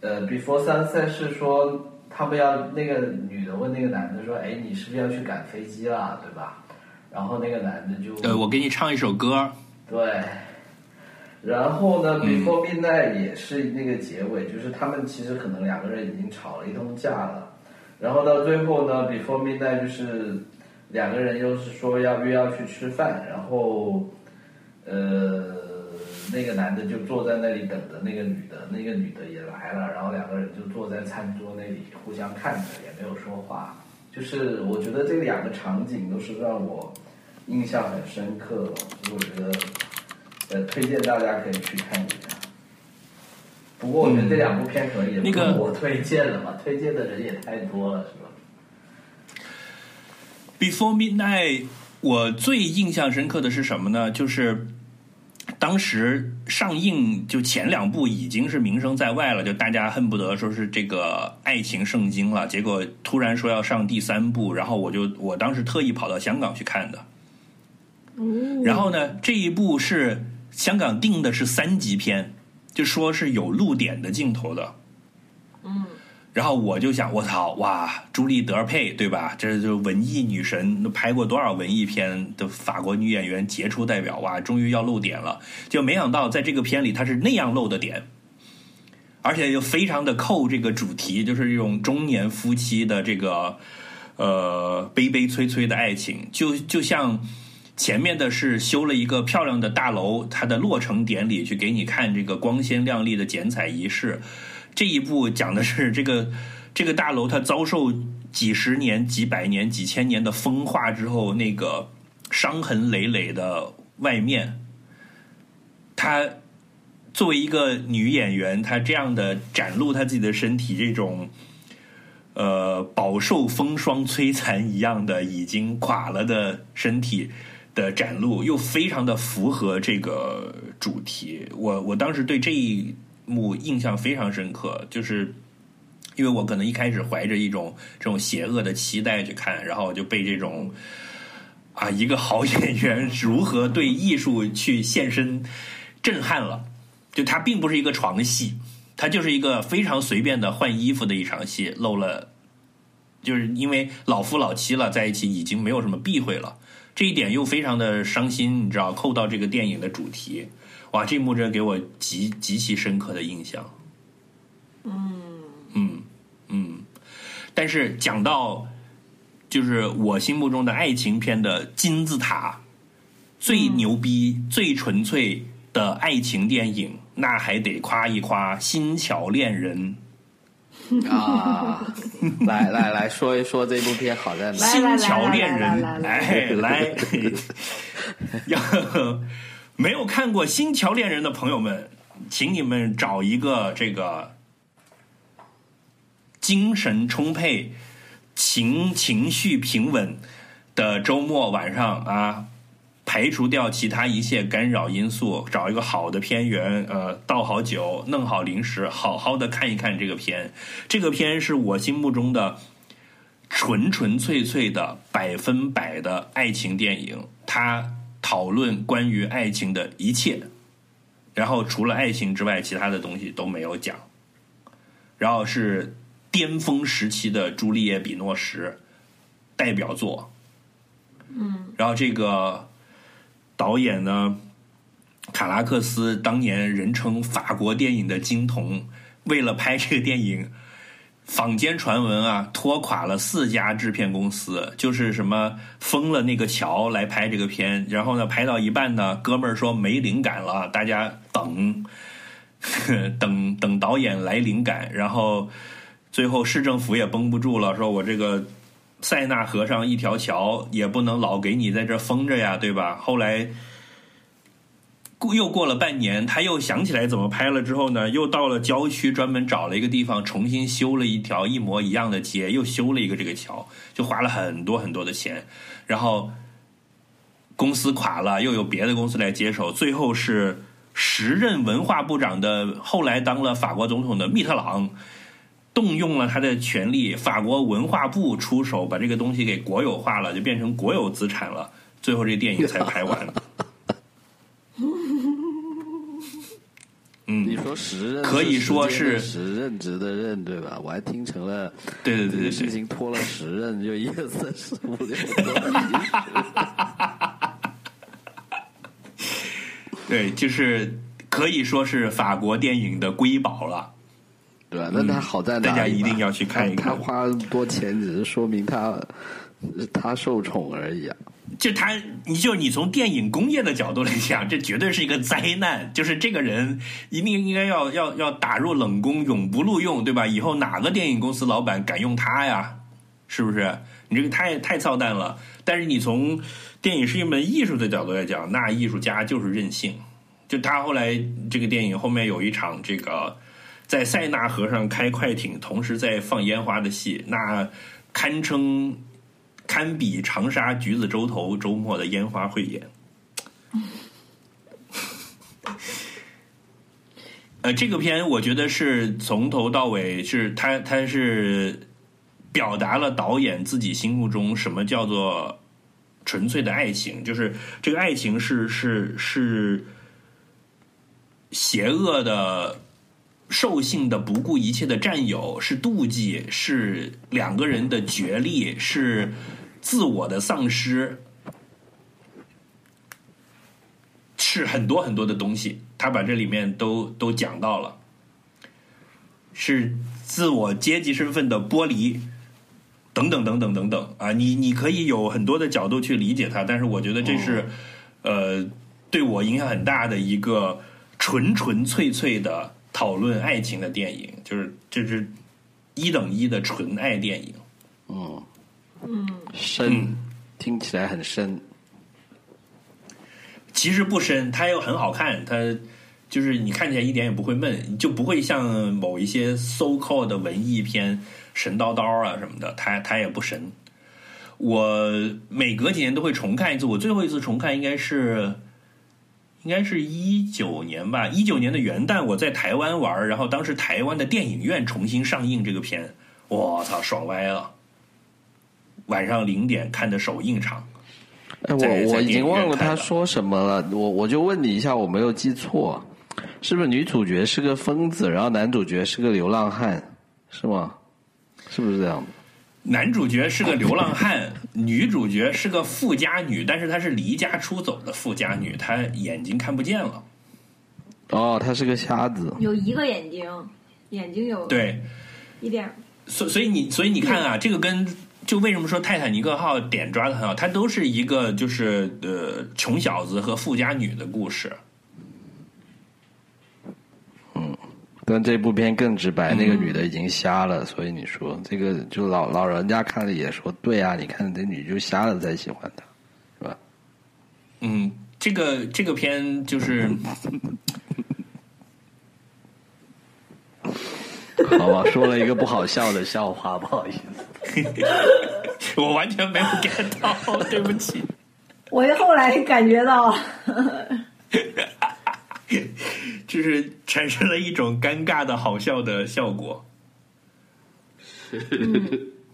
呃，Before Sunset 是说他们要那个女的问那个男的说，哎，你是不是要去赶飞机啦，对吧？然后那个男的就呃，我给你唱一首歌，对，然后呢，Before Midnight 也是那个结尾，就是他们其实可能两个人已经吵了一通架了。然后到最后呢，Before Midnight 就是两个人又是说要约要去吃饭，然后呃那个男的就坐在那里等着那个女的，那个女的也来了，然后两个人就坐在餐桌那里互相看着，也没有说话。就是我觉得这两个场景都是让我印象很深刻的，所以我觉得呃推荐大家可以去看一下。不过我觉得这两部片可能也不那个我推荐了嘛，推荐的人也太多了，是吧？Before Midnight，我最印象深刻的是什么呢？就是当时上映就前两部已经是名声在外了，就大家恨不得说是这个爱情圣经了。结果突然说要上第三部，然后我就我当时特意跑到香港去看的。然后呢，这一部是香港定的是三级片，就说是有露点的镜头的。嗯然后我就想，我操，哇，朱莉德佩对吧？这就文艺女神，拍过多少文艺片的法国女演员杰出代表，哇，终于要露点了。就没想到在这个片里，她是那样露的点，而且又非常的扣这个主题，就是这种中年夫妻的这个呃悲悲催催的爱情，就就像。前面的是修了一个漂亮的大楼，它的落成典礼去给你看这个光鲜亮丽的剪彩仪式。这一部讲的是这个这个大楼它遭受几十年、几百年、几千年的风化之后，那个伤痕累累的外面。她作为一个女演员，她这样的展露她自己的身体，这种呃饱受风霜摧残一样的已经垮了的身体。的展露又非常的符合这个主题，我我当时对这一幕印象非常深刻，就是因为我可能一开始怀着一种这种邪恶的期待去看，然后就被这种啊一个好演员如何对艺术去献身震撼了。就他并不是一个床戏，他就是一个非常随便的换衣服的一场戏，露了，就是因为老夫老妻了，在一起已经没有什么避讳了。这一点又非常的伤心，你知道，扣到这个电影的主题，哇，这幕真给我极极其深刻的印象。嗯嗯嗯，但是讲到就是我心目中的爱情片的金字塔，最牛逼、最纯粹的爱情电影，那还得夸一夸《新桥恋人》。[LAUGHS] 啊，来来来说一说这部片好在哪？新桥恋人，哎，来，[LAUGHS] 要没有看过《新桥恋人》的朋友们，请你们找一个这个精神充沛、情情绪平稳的周末晚上啊。排除掉其他一切干扰因素，找一个好的片源，呃，倒好酒，弄好零食，好好的看一看这个片。这个片是我心目中的纯纯粹粹的百分百的爱情电影。它讨论关于爱情的一切，然后除了爱情之外，其他的东西都没有讲。然后是巅峰时期的朱丽叶·比诺什代表作。嗯，然后这个。导演呢，卡拉克斯当年人称法国电影的金童，为了拍这个电影，坊间传闻啊，拖垮了四家制片公司，就是什么封了那个桥来拍这个片，然后呢，拍到一半呢，哥们儿说没灵感了，大家等，[LAUGHS] 等等导演来灵感，然后最后市政府也绷不住了，说我这个。塞纳河上一条桥也不能老给你在这封着呀，对吧？后来过又过了半年，他又想起来怎么拍了之后呢，又到了郊区，专门找了一个地方重新修了一条一模一样的街，又修了一个这个桥，就花了很多很多的钱。然后公司垮了，又有别的公司来接手，最后是时任文化部长的，后来当了法国总统的密特朗。动用了他的权利，法国文化部出手把这个东西给国有化了，就变成国有资产了。最后这电影才拍完。[LAUGHS] 嗯，你说时任可以说是时任职的任对吧？我还听成了对对对对，事情拖了时任，就一二三四五六。[LAUGHS] 对，就是可以说是法国电影的瑰宝了。对吧？那他好在哪？大家一定要去看一看。他花多钱，只是说明他他受宠而已啊。就他，你就你从电影工业的角度来讲，这绝对是一个灾难。就是这个人一定应该要要要打入冷宫，永不录用，对吧？以后哪个电影公司老板敢用他呀？是不是？你这个太太操蛋了。但是你从电影是一门艺术的角度来讲，那艺术家就是任性。就他后来这个电影后面有一场这个。在塞纳河上开快艇，同时在放烟花的戏，那堪称堪比长沙橘子洲头周末的烟花汇演。呃，这个片我觉得是从头到尾是他他是表达了导演自己心目中什么叫做纯粹的爱情，就是这个爱情是是是邪恶的。兽性的不顾一切的占有，是妒忌，是两个人的角力，是自我的丧失，是很多很多的东西，他把这里面都都讲到了，是自我阶级身份的剥离，等等等等等等。啊，你你可以有很多的角度去理解它，但是我觉得这是、呃对我影响很大的一个纯纯粹粹的讨论爱情的电影，就是这是一等一的纯爱电影。嗯，嗯，深，嗯听起来很深。其实不深，它又很好看，它就是你看起来一点也不会闷，就不会像某一些 so called 的文艺片神叨叨啊什么的，它它也不神。我每隔几年都会重看一次，我最后一次重看应该是应该是一九年吧，一九年的元旦我在台湾玩，然后当时台湾的电影院重新上映这个片，我操，爽歪了！晚上零点看的首映场，哎，我我已经忘了他说什么了，我我就问你一下，我没有记错，是不是女主角是个疯子，然后男主角是个流浪汉，是吗？是不是这样的？男主角是个流浪汉，女主角是个富家女，但是她是离家出走的富家女，她眼睛看不见了。哦，她是个瞎子。有一个眼睛，眼睛有对，一点，所所以你所以你看啊，这个跟就为什么说泰坦尼克号点抓的很好，它都是一个就是呃穷小子和富家女的故事。但这部片更直白，那个嗯女的已经瞎了，所以你说这个就老老人家看了也说对啊，你看这女就瞎了才喜欢他，是吧？嗯，这个这个片就是 [LAUGHS] 好吧，说了一个不好笑的笑话，不好意思。[LAUGHS] 我完全没有 get 到，对不起。我后来感觉到，就是产生了一种尴尬的好笑的效果。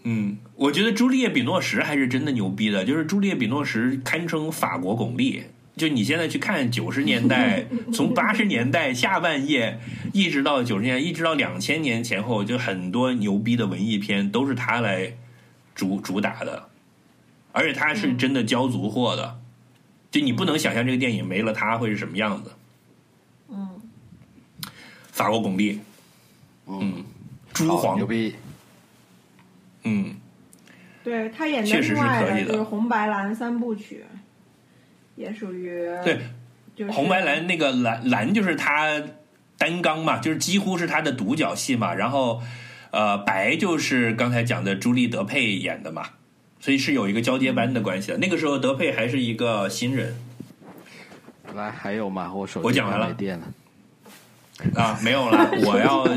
嗯，我觉得朱丽叶·比诺什还是真的牛逼的，就是朱丽叶·比诺什堪称法国巩俐。就你现在去看九十年代，[LAUGHS] 从八十年代下半叶一直到九十年代，一直到两千年前后，就很多牛逼的文艺片都是他来主主打的，而且他是真的交足货的。就你不能想象这个电影没了他会是什么样子。嗯，法国巩俐，嗯，朱好黄牛，逼！嗯，对他演的确实是另外可以的就是红白蓝三部曲，也属于对，就是红白蓝那个蓝蓝就是他单刚嘛，就是几乎是他的独角戏嘛，然后呃白就是刚才讲的朱莉德佩演的嘛，所以是有一个交接班的关系的。那个时候德佩还是一个新人来，还有吗？我手机我讲完了没电了。啊，没有了，[LAUGHS] 我要 [LAUGHS]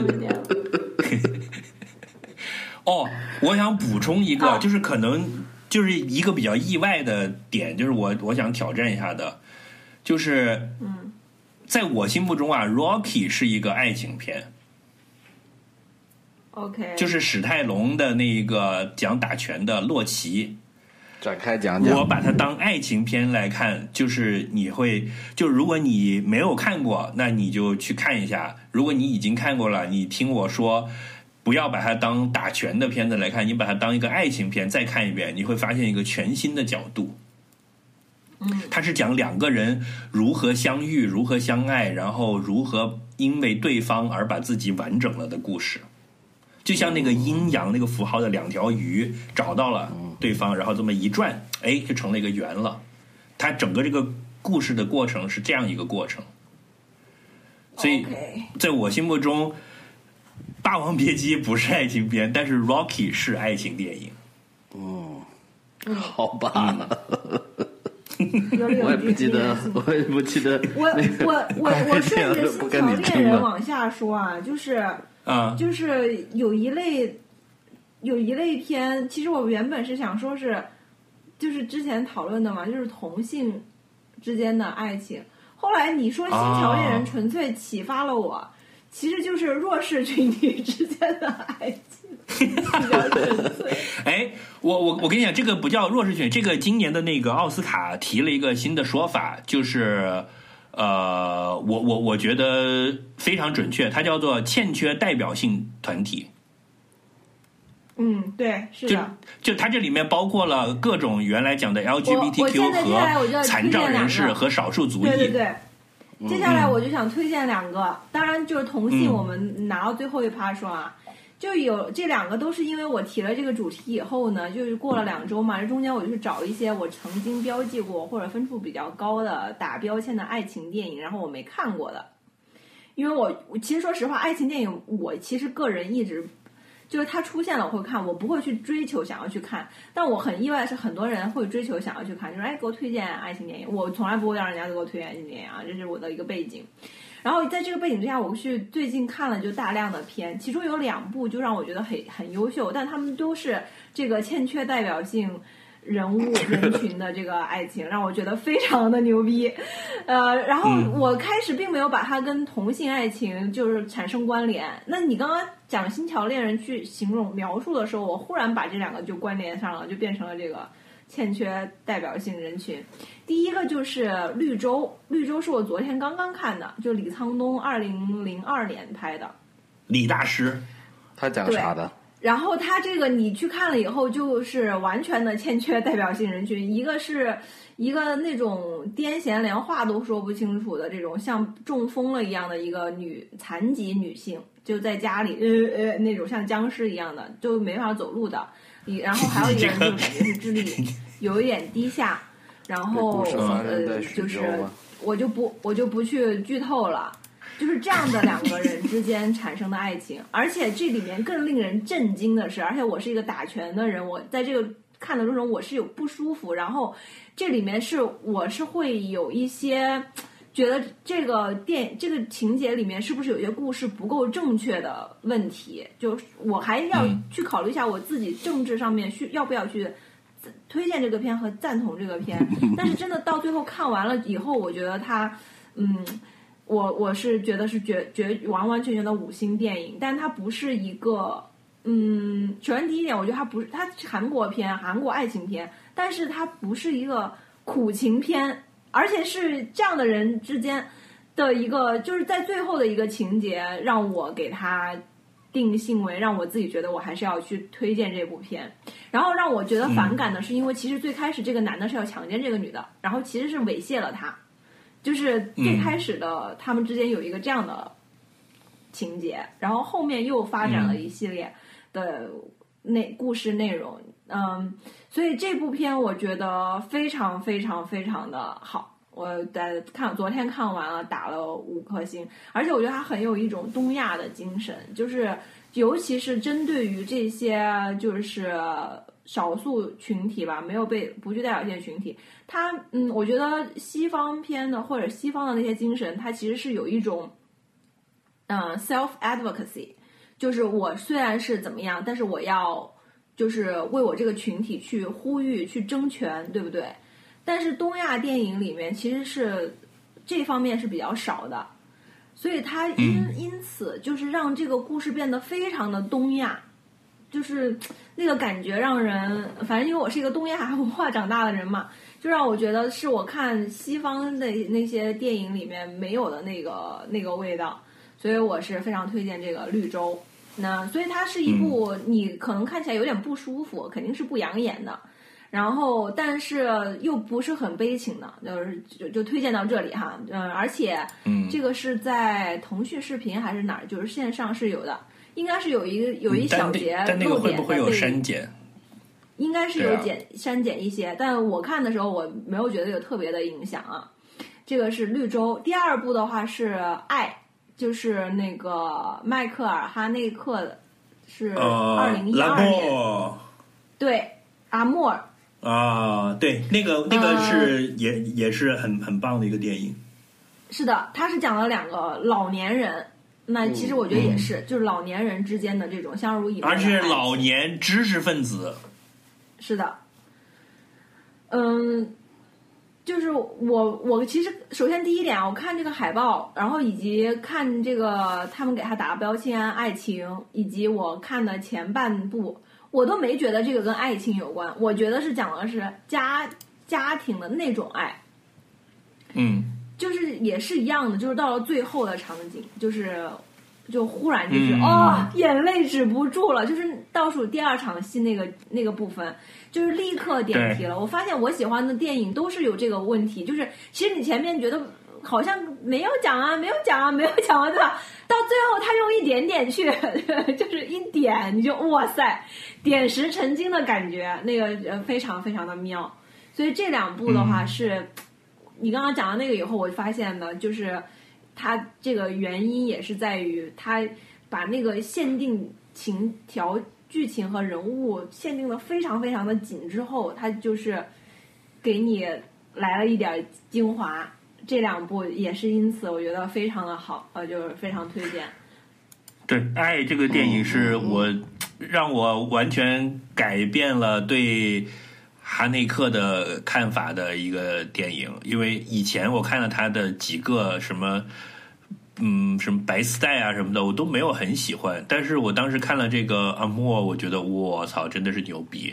哦，我想补充一个，啊就是可能就是一个比较意外的点，就是我我想挑战一下的，就是嗯，在我心目中啊，Rocky 是一个爱情片，OK，就是史泰龙的那个讲打拳的洛奇，展开讲我。把它当爱情片来看，就是你会，就如果你没有看过，那你就去看一下；如果你已经看过了，你听我说，不要把它当打拳的片子来看，你把它当一个爱情片再看一遍，你会发现一个全新的角度。嗯，它是讲两个人如何相遇、如何相爱，然后如何因为对方而把自己完整了的故事。就像那个阴阳那个符号的两条鱼找到了对方，然后这么一转，哎，就成了一个圆了。它整个这个故事的过程是这样一个过程，所以在我心目中，《霸王别姬》不是爱情片，但是《Rocky》是爱情电影。哦好吧，有理有我也不记得，我也不记得。[LAUGHS] 我我我我 [LAUGHS] 顺着不新桥恋。人往下说啊，就是啊，就是有一类有一类片，其实我原本是想说是，就是之前讨论的嘛，就是同性之间的爱情。后来你说《新桥恋人啊》纯粹启发了我，其实就是弱势群体之间的爱情。[LAUGHS] 哎，我我我跟你讲，这个不叫弱势群，这个今年的那个奥斯卡提了一个新的说法，就是呃，我我我觉得非常准确，它叫做欠缺代表性团体。嗯，对，是就的。就它这里面包括了各种原来讲的 LGBTQ 和残障人士和少数族裔。对对对。接下来嗯我就想推荐两个，当然就是同性，嗯我们拿到最后一趴说啊，就有这两个都是因为我提了这个主题以后呢，就是过了两周嘛，这中间我就去找一些我曾经标记过或者分数比较高的打标签的爱情电影，然后我没看过的，因为我其实说实话，爱情电影我其实个人一直。就是它出现了我会看，我不会去追求想要去看，但我很意外的是很多人会追求想要去看，就是哎给我推荐爱情电影，我从来不会让人家给我推荐爱情电影啊，这是我的一个背景。然后在这个背景之下，我去最近看了就大量的片，其中有两部就让我觉得很很优秀，但他们都是这个欠缺代表性人物 [LAUGHS] 人群的这个爱情，让我觉得非常的牛逼。呃，然后我开始并没有把它跟同性爱情就是产生关联。那你刚刚讲《新桥恋人》去形容描述的时候，我忽然把这两个就关联上了，就变成了这个欠缺代表性人群。第一个就是《绿洲》，《绿洲》是我昨天刚刚看的，就李沧东二零零二年拍的。李大师，他讲啥的？然后他这个你去看了以后，就是完全的欠缺代表性人群。一个是一个那种癫痫，连话都说不清楚的这种像中风了一样的一个女残疾女性，就在家里呃呃那种像僵尸一样的，就没法走路的。你然后还有一个人就是感觉是智力有一点低下，然后呃就是我就不我就不去剧透了。就是这样的两个人之间产生的爱情，而且这里面更令人震惊的是，而且我是一个打拳的人，我在这个看的过程中我是有不舒服，然后这里面是我是会有一些觉得这个电这个情节里面是不是有些故事不够正确的问题，就是我还要嗯。去考虑一下我自己政治上面需要不要去。推荐这个片和赞同这个片，但是真的到最后看完了以后，我觉得它，嗯，我我是觉得是绝绝完完全全的五星电影，但它不是一个，嗯，首先第一点，我觉得它不是它是韩国片，韩国爱情片，但是它不是一个苦情片，而且是这样的人之间的一个，就是在最后的一个情节，让我给他定性为让我自己觉得我还是要去推荐这部片。然后让我觉得反感的是，因为其实最开始这个男的是要强奸这个女的，然后其实是猥亵了她，就是最开始的他们之间有一个这样的情节，然后后面又发展了一系列的内故事内容，嗯，所以这部片我觉得非常非常非常的好。我在看昨天看完了，打了五颗星，而且我觉得它很有一种东亚的精神，就是尤其是针对于这些就是少数群体吧，没有被不具代表性群体，它嗯，我觉得西方片的或者西方的那些精神，它其实是有一种嗯、self advocacy，就是我虽然是怎么样，但是我要就是为我这个群体去呼吁、去争权，对不对？但是东亚电影里面其实是这方面是比较少的，所以它因、因此就是让这个故事变得非常的东亚，就是那个感觉让人，反正因为我是一个东亚文化长大的人嘛，就让我觉得是我看西方的那些电影里面没有的那个那个味道，所以我是非常推荐这个《绿洲》。那所以它是一部你可能看起来有点不舒服，肯定是不养眼的。然后，但是又不是很悲情的，就是就就推荐到这里哈，嗯，而且，嗯。这个是在腾讯视频还是哪儿，就是线上是有的，应该是有一个有一小但节那但那个会不会有删减？应该是有减、删减一些，但我看的时候我没有觉得有特别的影响啊。这个是绿洲，第二部的话是爱，就是那个迈克尔哈内克的，是二零一二年，博对，阿莫尔，啊，对，那个那个呃是也也是很很棒的一个电影。是的，他是讲了两个老年人，那其实我觉得也是，就是老年人之间的这种相濡以沫而，且老年知识分子，是的，嗯，就是我我其实首先第一点啊，我看这个海报，然后以及看这个他们给他打的标签爱情，以及我看的前半部，我都没觉得这个跟爱情有关，我觉得是讲的是家家庭的那种爱。嗯就是也是一样的，就是到了最后的场景，就是就忽然就是、嗯哦，眼泪止不住了，就是倒数第二场戏那个那个部分，就是立刻点题了。我发现我喜欢的电影都是有这个问题，就是其实你前面觉得好像没有讲啊，没有讲啊，没有讲啊，对吧？到最后他用一点点去，[LAUGHS] 就是一点，你就哇塞，点石成金的感觉，那个呃非常非常的妙。所以这两部的话是，你刚刚讲到那个以后，我发现呢，就是它这个原因也是在于它把那个限定情条、剧情和人物限定的非常非常的紧之后，它就是给你来了一点精华。这两部也是因此，我觉得非常的好，呃，就是非常推荐。对，《爱》这个电影是我让我完全改变了对哈内克的看法的一个电影，因为以前我看了他的几个什么。嗯，什么白丝带啊什么的，我都没有很喜欢。但是我当时看了这个阿莫，我觉得我操，真的是牛逼，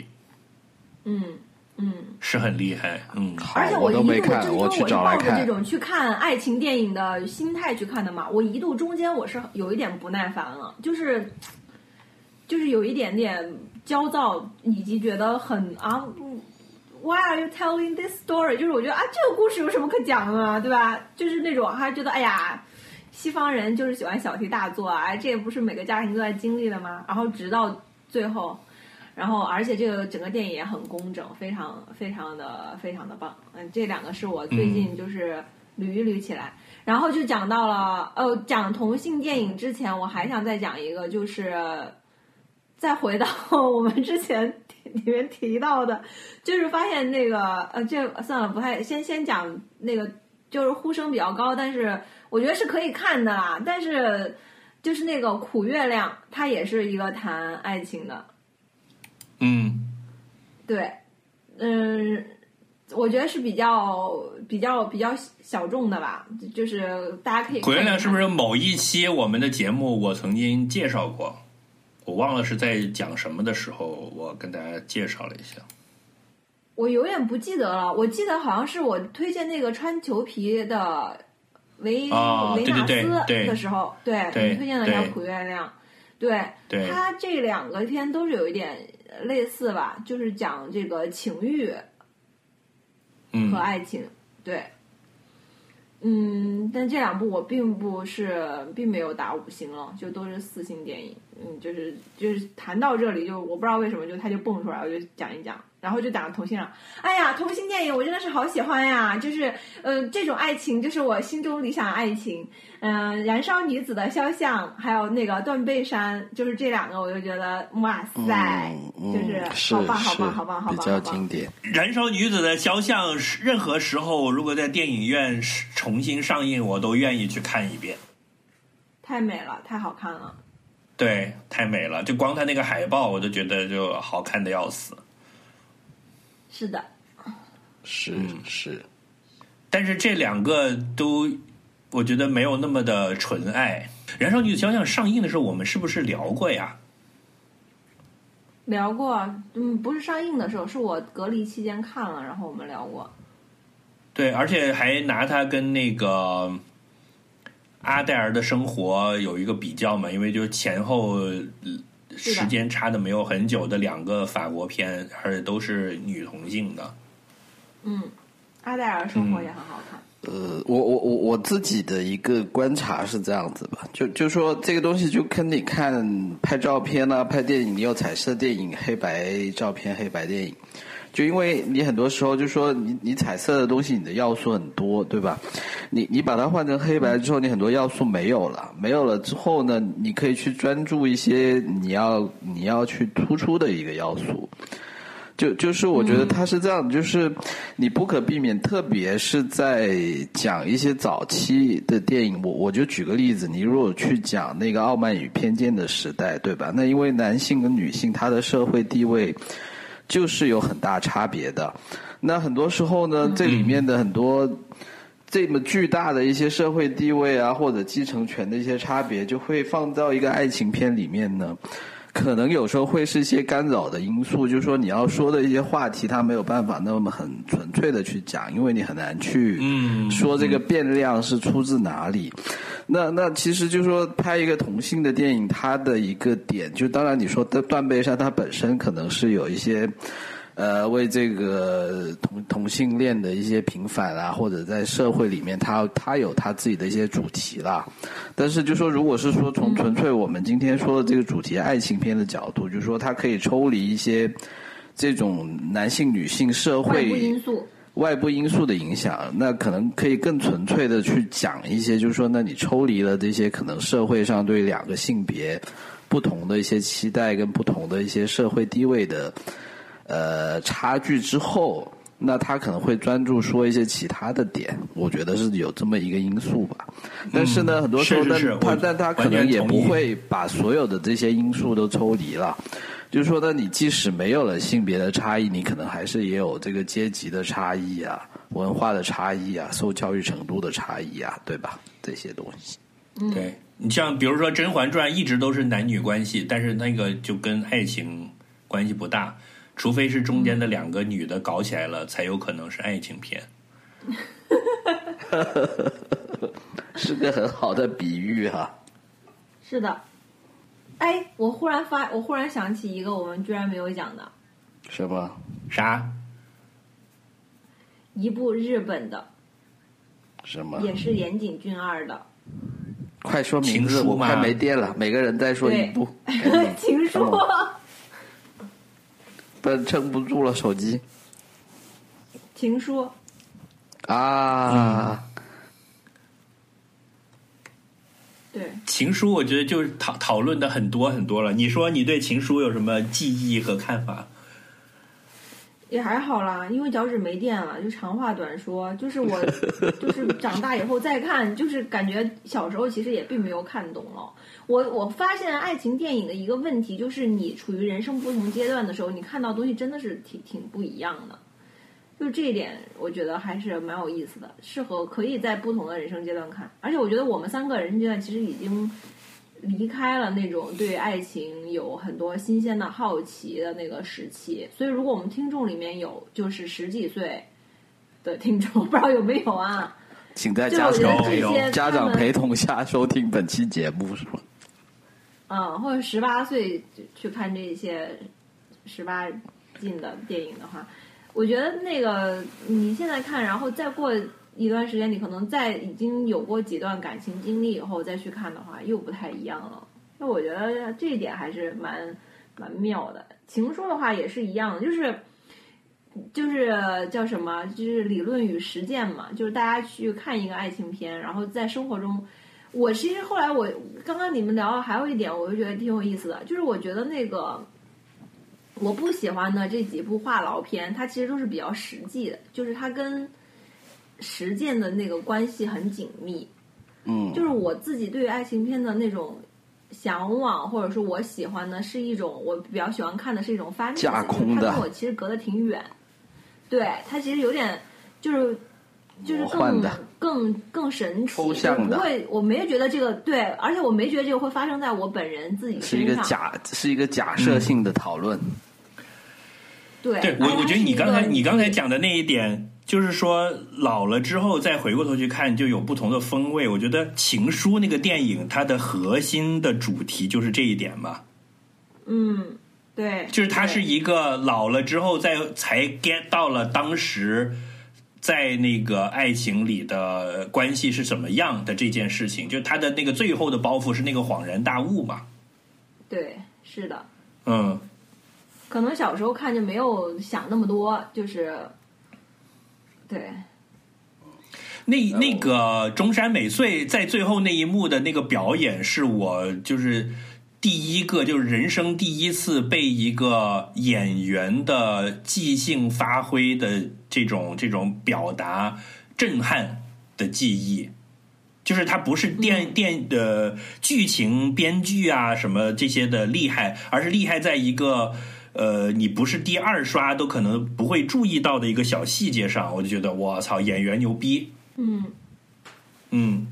嗯嗯，是很厉害。嗯，好而且我一度就是都没看，因为我是去找来看抱着这。种去看爱情电影的心态去看的嘛，我一度中间我是有一点不耐烦了，就是就是有一点点焦躁，以及觉得很啊嗯，Why are you telling this story？就是我觉得啊，这个故事有什么可讲的呢，对吧？就是那种还觉得哎呀。西方人就是喜欢小题大做啊，哎，这也不是每个家庭都在经历的吗？然后直到最后，然后而且这个整个电影也很工整，非常非常的非常的棒。嗯，这两个是我最近就是捋一捋起来，然后就讲到了呃，讲同性电影之前，我还想再讲一个，就是再回到 [LAUGHS] 我们之前里面提到的，就是发现那个呃，这算了，不太先先讲那个，就是呼声比较高，但是我觉得是可以看的啦。但是就是那个苦月亮，它也是一个谈爱情的，嗯，对，嗯，我觉得是比较比较比较小众的吧，就是大家可以苦月亮是不是某一期我们的节目我曾经介绍过？我忘了是在讲什么的时候，我跟大家介绍了一下。我有点不记得了，我记得好像是我推荐那个穿裘皮的维、哦维纳斯的时候，对推荐了一条对苦月亮，对，对，它这两个片都是有一点类似吧，就是讲这个情欲嗯和爱情，对。嗯，但这两部我并不是，并没有打五星了，就都是四星电影。嗯，就是就是谈到这里，就我不知道为什么，就他就蹦出来，我就讲一讲，然后就讲同性恋。哎呀，同性电影我真的是好喜欢呀！就是呃，这种爱情就是我心中理想爱情。嗯、燃烧女子的肖像，还有那个断背山，就是这两个，我就觉得哇塞，嗯，就是是好棒，好是棒，好棒，好棒，比较经典。燃烧女子的肖像，是任何时候如果在电影院重新上映，我都愿意去看一遍。太美了，太好看了。对，太美了，就光它那个海报，我都觉得就好看的要死。是的，是嗯是，但是这两个都，我觉得没有那么的纯爱。燃烧女子肖像上映的时候，我们是不是聊过呀？聊过，嗯，不是上映的时候，是我隔离期间看了，然后我们聊过。对，而且还拿它跟那个阿黛尔的生活有一个比较嘛，因为就是前后时间差的没有很久的两个法国片，而且都是女同性的。嗯，阿黛尔生活也很好看。呃，我我我我自己的一个观察是这样子吧，就就说这个东西就跟你看拍照片啊、拍电影，你有彩色电影、黑白照片、黑白电影，就因为你很多时候就说你你彩色的东西，你的要素很多，对吧？你你把它换成黑白之后，你很多要素没有了，没有了之后呢，你可以去专注一些你要你要去突出的一个要素。就就是我觉得他是这样，就是你不可避免，特别是在讲一些早期的电影，我我就举个例子，你如果去讲那个《傲慢与偏见》的时代，对吧？那因为男性跟女性他的社会地位就是有很大差别的，那很多时候呢，这里面的很多。这么巨大的一些社会地位啊，或者继承权的一些差别，就会放到一个爱情片里面呢，可能有时候会是一些干扰的因素，就是说你要说的一些话题，它没有办法那么很纯粹的去讲，因为你很难去嗯说这个变量是出自哪里。那那其实就是说拍一个同性的电影，它的一个点，就当然你说的断背山，它本身可能是有一些。呃，为这个同同性恋的一些平反啊，或者在社会里面，他他有他自己的一些主题啦。但是就说，如果是说从纯粹我们今天说的这个主题爱情片的角度，就是说它可以抽离一些这种男性、女性、社会因素，外部因素的影响，那可能可以更纯粹的去讲一些，就是说，那你抽离了这些可能社会上对两个性别不同的一些期待跟不同的一些社会地位的呃差距之后，那他可能会专注说一些其他的点，我觉得是有这么一个因素吧。但是呢，很多时候呢是是是，他但他可能也不会把所有的这些因素都抽离了。就是说呢，你即使没有了性别的差异，你可能还是也有这个阶级的差异啊、文化的差异啊、受教育程度的差异啊，对吧？这些东西。对你像比如说《甄嬛传》一直都是男女关系，但是那个就跟爱情关系不大，除非是中间的两个女的搞起来了，才有可能是爱情片。[LAUGHS] 是个很好的比喻哈、是的。哎，我忽然发，我忽然想起一个我们居然没有讲的，什么？啥？一部日本的，什么？也是岩井俊二的快说名字，我快没电了。每个人再说一对部，《[LAUGHS] 情书》不撑不住了。手机情书，啊，对，情书，我觉得就是讨讨论的很多很多了。你说你对情书有什么记忆和看法？也还好啦，因为脚趾没电了，就长话短说，就是我，[LAUGHS] 就是长大以后再看，就是感觉小时候其实也并没有看懂了。我我发现爱情电影的一个问题就是，你处于人生不同阶段的时候，你看到东西真的是挺挺不一样的。就这一点，我觉得还是蛮有意思的，适合可以在不同的人生阶段看。而且我觉得我们三个人生阶段其实已经离开了那种对爱情有很多新鲜的好奇的那个时期，所以如果我们听众里面有就是十几岁的听众，不知道有没有啊？请在家长 [LAUGHS] 家长陪同下收听本期节目，是吗？嗯，或者十八岁去看这些十八禁的电影的话，我觉得那个你现在看，然后再过一段时间，你可能在已经有过几段感情经历以后再去看的话，又不太一样了。那我觉得这一点还是蛮蛮妙的。情书的话也是一样，就是就是叫什么，就是理论与实践嘛，就是大家去看一个爱情片，然后在生活中。我其实后来我刚刚你们聊还有一点，我就觉得挺有意思的，就是我觉得那个我不喜欢的这几部话痨片，它其实都是比较实际的，就是它跟实践的那个关系很紧密。嗯，就是我自己对于爱情片的那种向往，或者说我喜欢的是一种我比较喜欢看的是一种翻译架空的它跟我其实隔得挺远。对，它其实有点就是就是更更更神奇，抽象的就不会，我没觉得这个对，而且我没觉得这个会发生在我本人自己是一身上。个假是一个假设性的讨论。对，对我，我觉得你刚才你刚才讲的那一点，就是说老了之后再回过头去看，就有不同的风味。我觉得《情书》那个电影，它的核心的主题就是这一点嘛，嗯，对，就是它是一个老了之后再才 get 到了当时在那个爱情里的关系是怎么样的这件事情，就他的那个最后的包袱是那个恍然大悟嘛，对，是的。嗯。可能小时候看就没有想那么多，就是对，那那个中山美穗在最后那一幕的那个表演，是我就是第一个，就是人生第一次被一个演员的即兴发挥的这种这种表达震撼的记忆。就是它不是电电的剧情编剧啊什么这些的厉害，而是厉害在一个呃你不是第二刷都可能不会注意到的一个小细节上，我就觉得我操演员牛逼。嗯，嗯，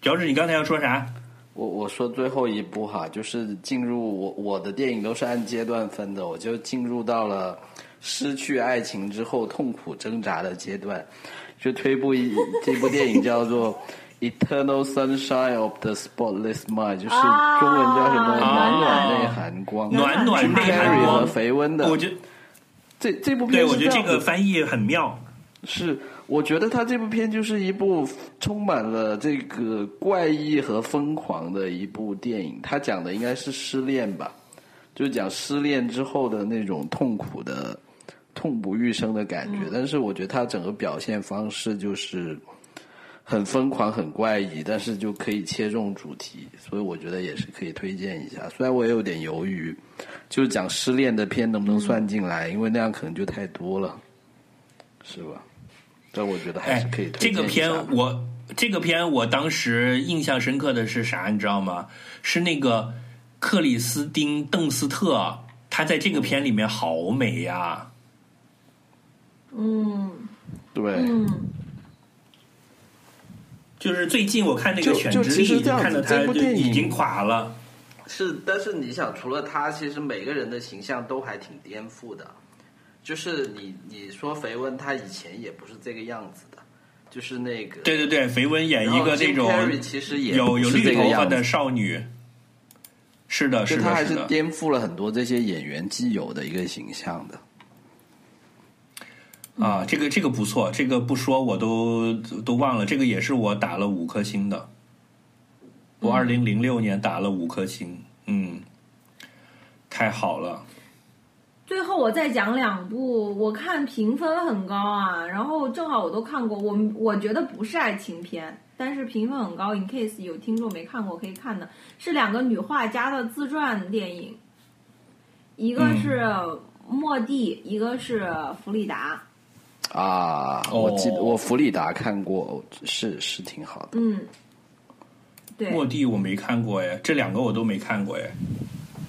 主要是你刚才要说啥？我我说最后一步哈，就是进入我我的电影都是按阶段分的，我就进入到了失去爱情之后痛苦挣扎的阶段，就推部一 [LAUGHS] 这部电影叫做《Eternal Sunshine of the Spotless Mind》，就是中文叫什么“啊暖暖内含光”，暖暖内含 Carrey 和，肥温的。我觉得这这部片对我觉得这个翻译很妙。是，我觉得他这部片就是一部充满了这个怪异和疯狂的一部电影。他讲的应该是失恋吧，就讲失恋之后的那种痛苦的、痛不欲生的感觉。但是我觉得他整个表现方式就是很疯狂、很怪异，但是就可以切中主题，所以我觉得也是可以推荐一下。虽然我也有点犹豫，就是讲失恋的片能不能算进来，因为那样可能就太多了，是吧？但我觉得还哎是可以，推这个荐一下的。片我这个片我当时印象深刻的是啥？你知道吗？是那个克里斯汀·邓斯特，她在这个片里面好美呀、嗯对，嗯，就是最近我看那个就就《犬之力》，其实这样子看到他就这部电影已经垮了。是，但是你想，除了他，其实每个人的形象都还挺颠覆的。就是你你说肥温，他以前也不是这个样子的，就是那个对对对，肥温演一个那种其实也有有绿头发的少女。是的，是他。还是颠覆了很多这些演员既有的一个形象的。啊，这个这个不错，这个不说我都都忘了，这个也是我打了五颗星的。我二零零六年打了五颗星，嗯，太好了。最后我再讲两部，我看评分很高啊，然后正好我都看过，我我觉得不是爱情片，但是评分很高。In case 有听众没看过可以看的，是两个女画家的自传电影，一个是莫蒂，一个是弗里达。啊，哦我记得我弗里达看过，是是挺好的。嗯，对，莫蒂我没看过哎，这两个我都没看过哎。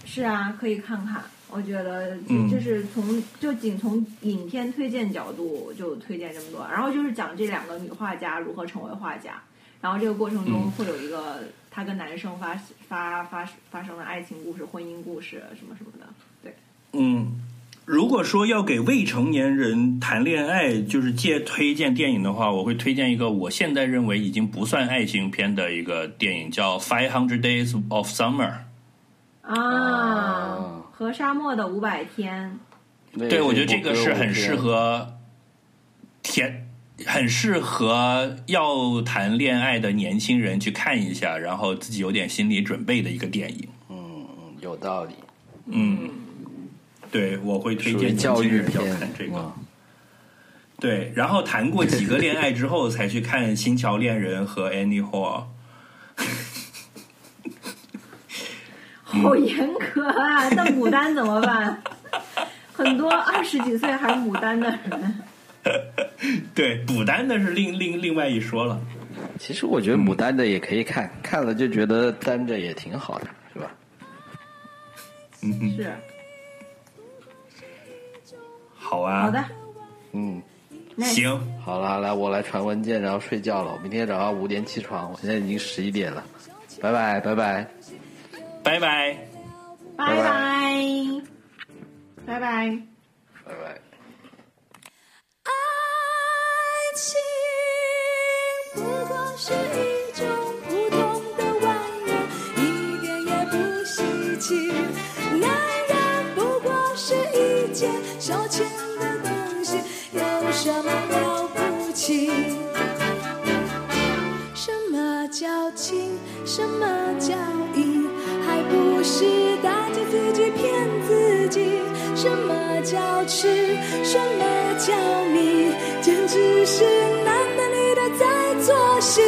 是啊，可以看看。我觉得嗯就就是从就仅从影片推荐角度就推荐这么多，然后就是讲这两个女画家如何成为画家，然后这个过程中嗯会有一个她跟男生发发发发生的爱情故事、婚姻故事什么什么的。对，嗯，如果说要给未成年人谈恋爱，就是借推荐电影的话，我会推荐一个我现在认为已经不算爱情片的一个电影，叫《Five Hundred Days of Summer》。啊，啊和沙漠的五百天，对，我觉得这个是很适合甜，很适合要谈恋爱的年轻人去看一下，然后自己有点心理准备的一个电影。嗯有道理，嗯，对，我会推荐教育年轻人要片看这个。嗯对，然后谈过几个恋爱之后，才去看《新桥恋人》和《Annie Hall》。[LAUGHS] 好严格啊！那牡丹怎么办？[LAUGHS] 很多二十几岁还牡丹的人，[LAUGHS] 对，牡丹的是另另另外一说了。其实我觉得牡丹的也可以看，看了就觉得单着也挺好的，是吧？嗯哼，是好啊，好的。嗯行，好了，来我来传文件，然后睡觉了。我明天早上五点起床，我现在已经十一点了，拜拜拜拜。拜拜。拜拜拜，拜拜。拜什么叫义？还不是大家自己骗自己？什么叫痴？什么叫迷？简直是男的女的在作戏。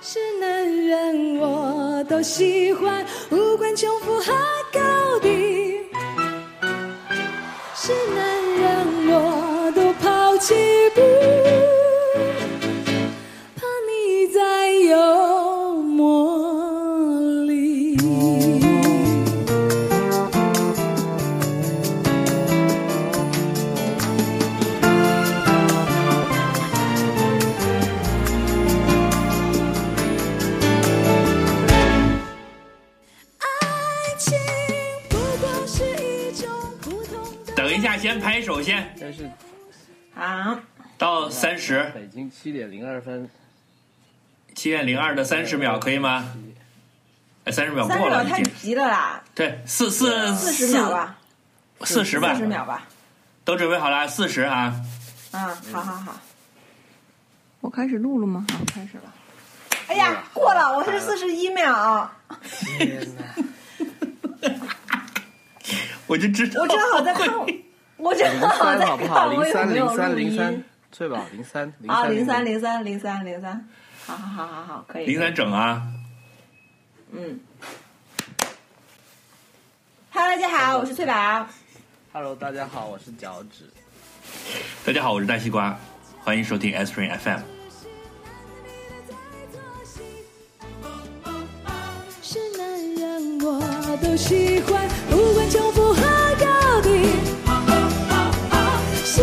是男人我都喜欢，无关穷富和十北京七点零二分，七点零二的三十秒可以吗？哎，三十秒三十秒太过了太。急了啦，对，四四四十秒吧，四十吧四，十秒吧。都准备好了，四十啊！嗯，好好好。我开始录了吗？好，开始了。哎呀，过了，我是四十一秒。天哪！[LAUGHS] 我就知道，我正好在看，我正零好在？看我零三有没有零三录零三音。，翠宝零三零啊，三零三零三零三零三，好好好好好，可以。零三整啊！嗯。Hello，大家好，我是翠宝。Hello，大家好，我是脚趾。大家好，我是大西瓜，欢迎收听 S Train FM。是男人我都喜欢，不管穷富和高低。是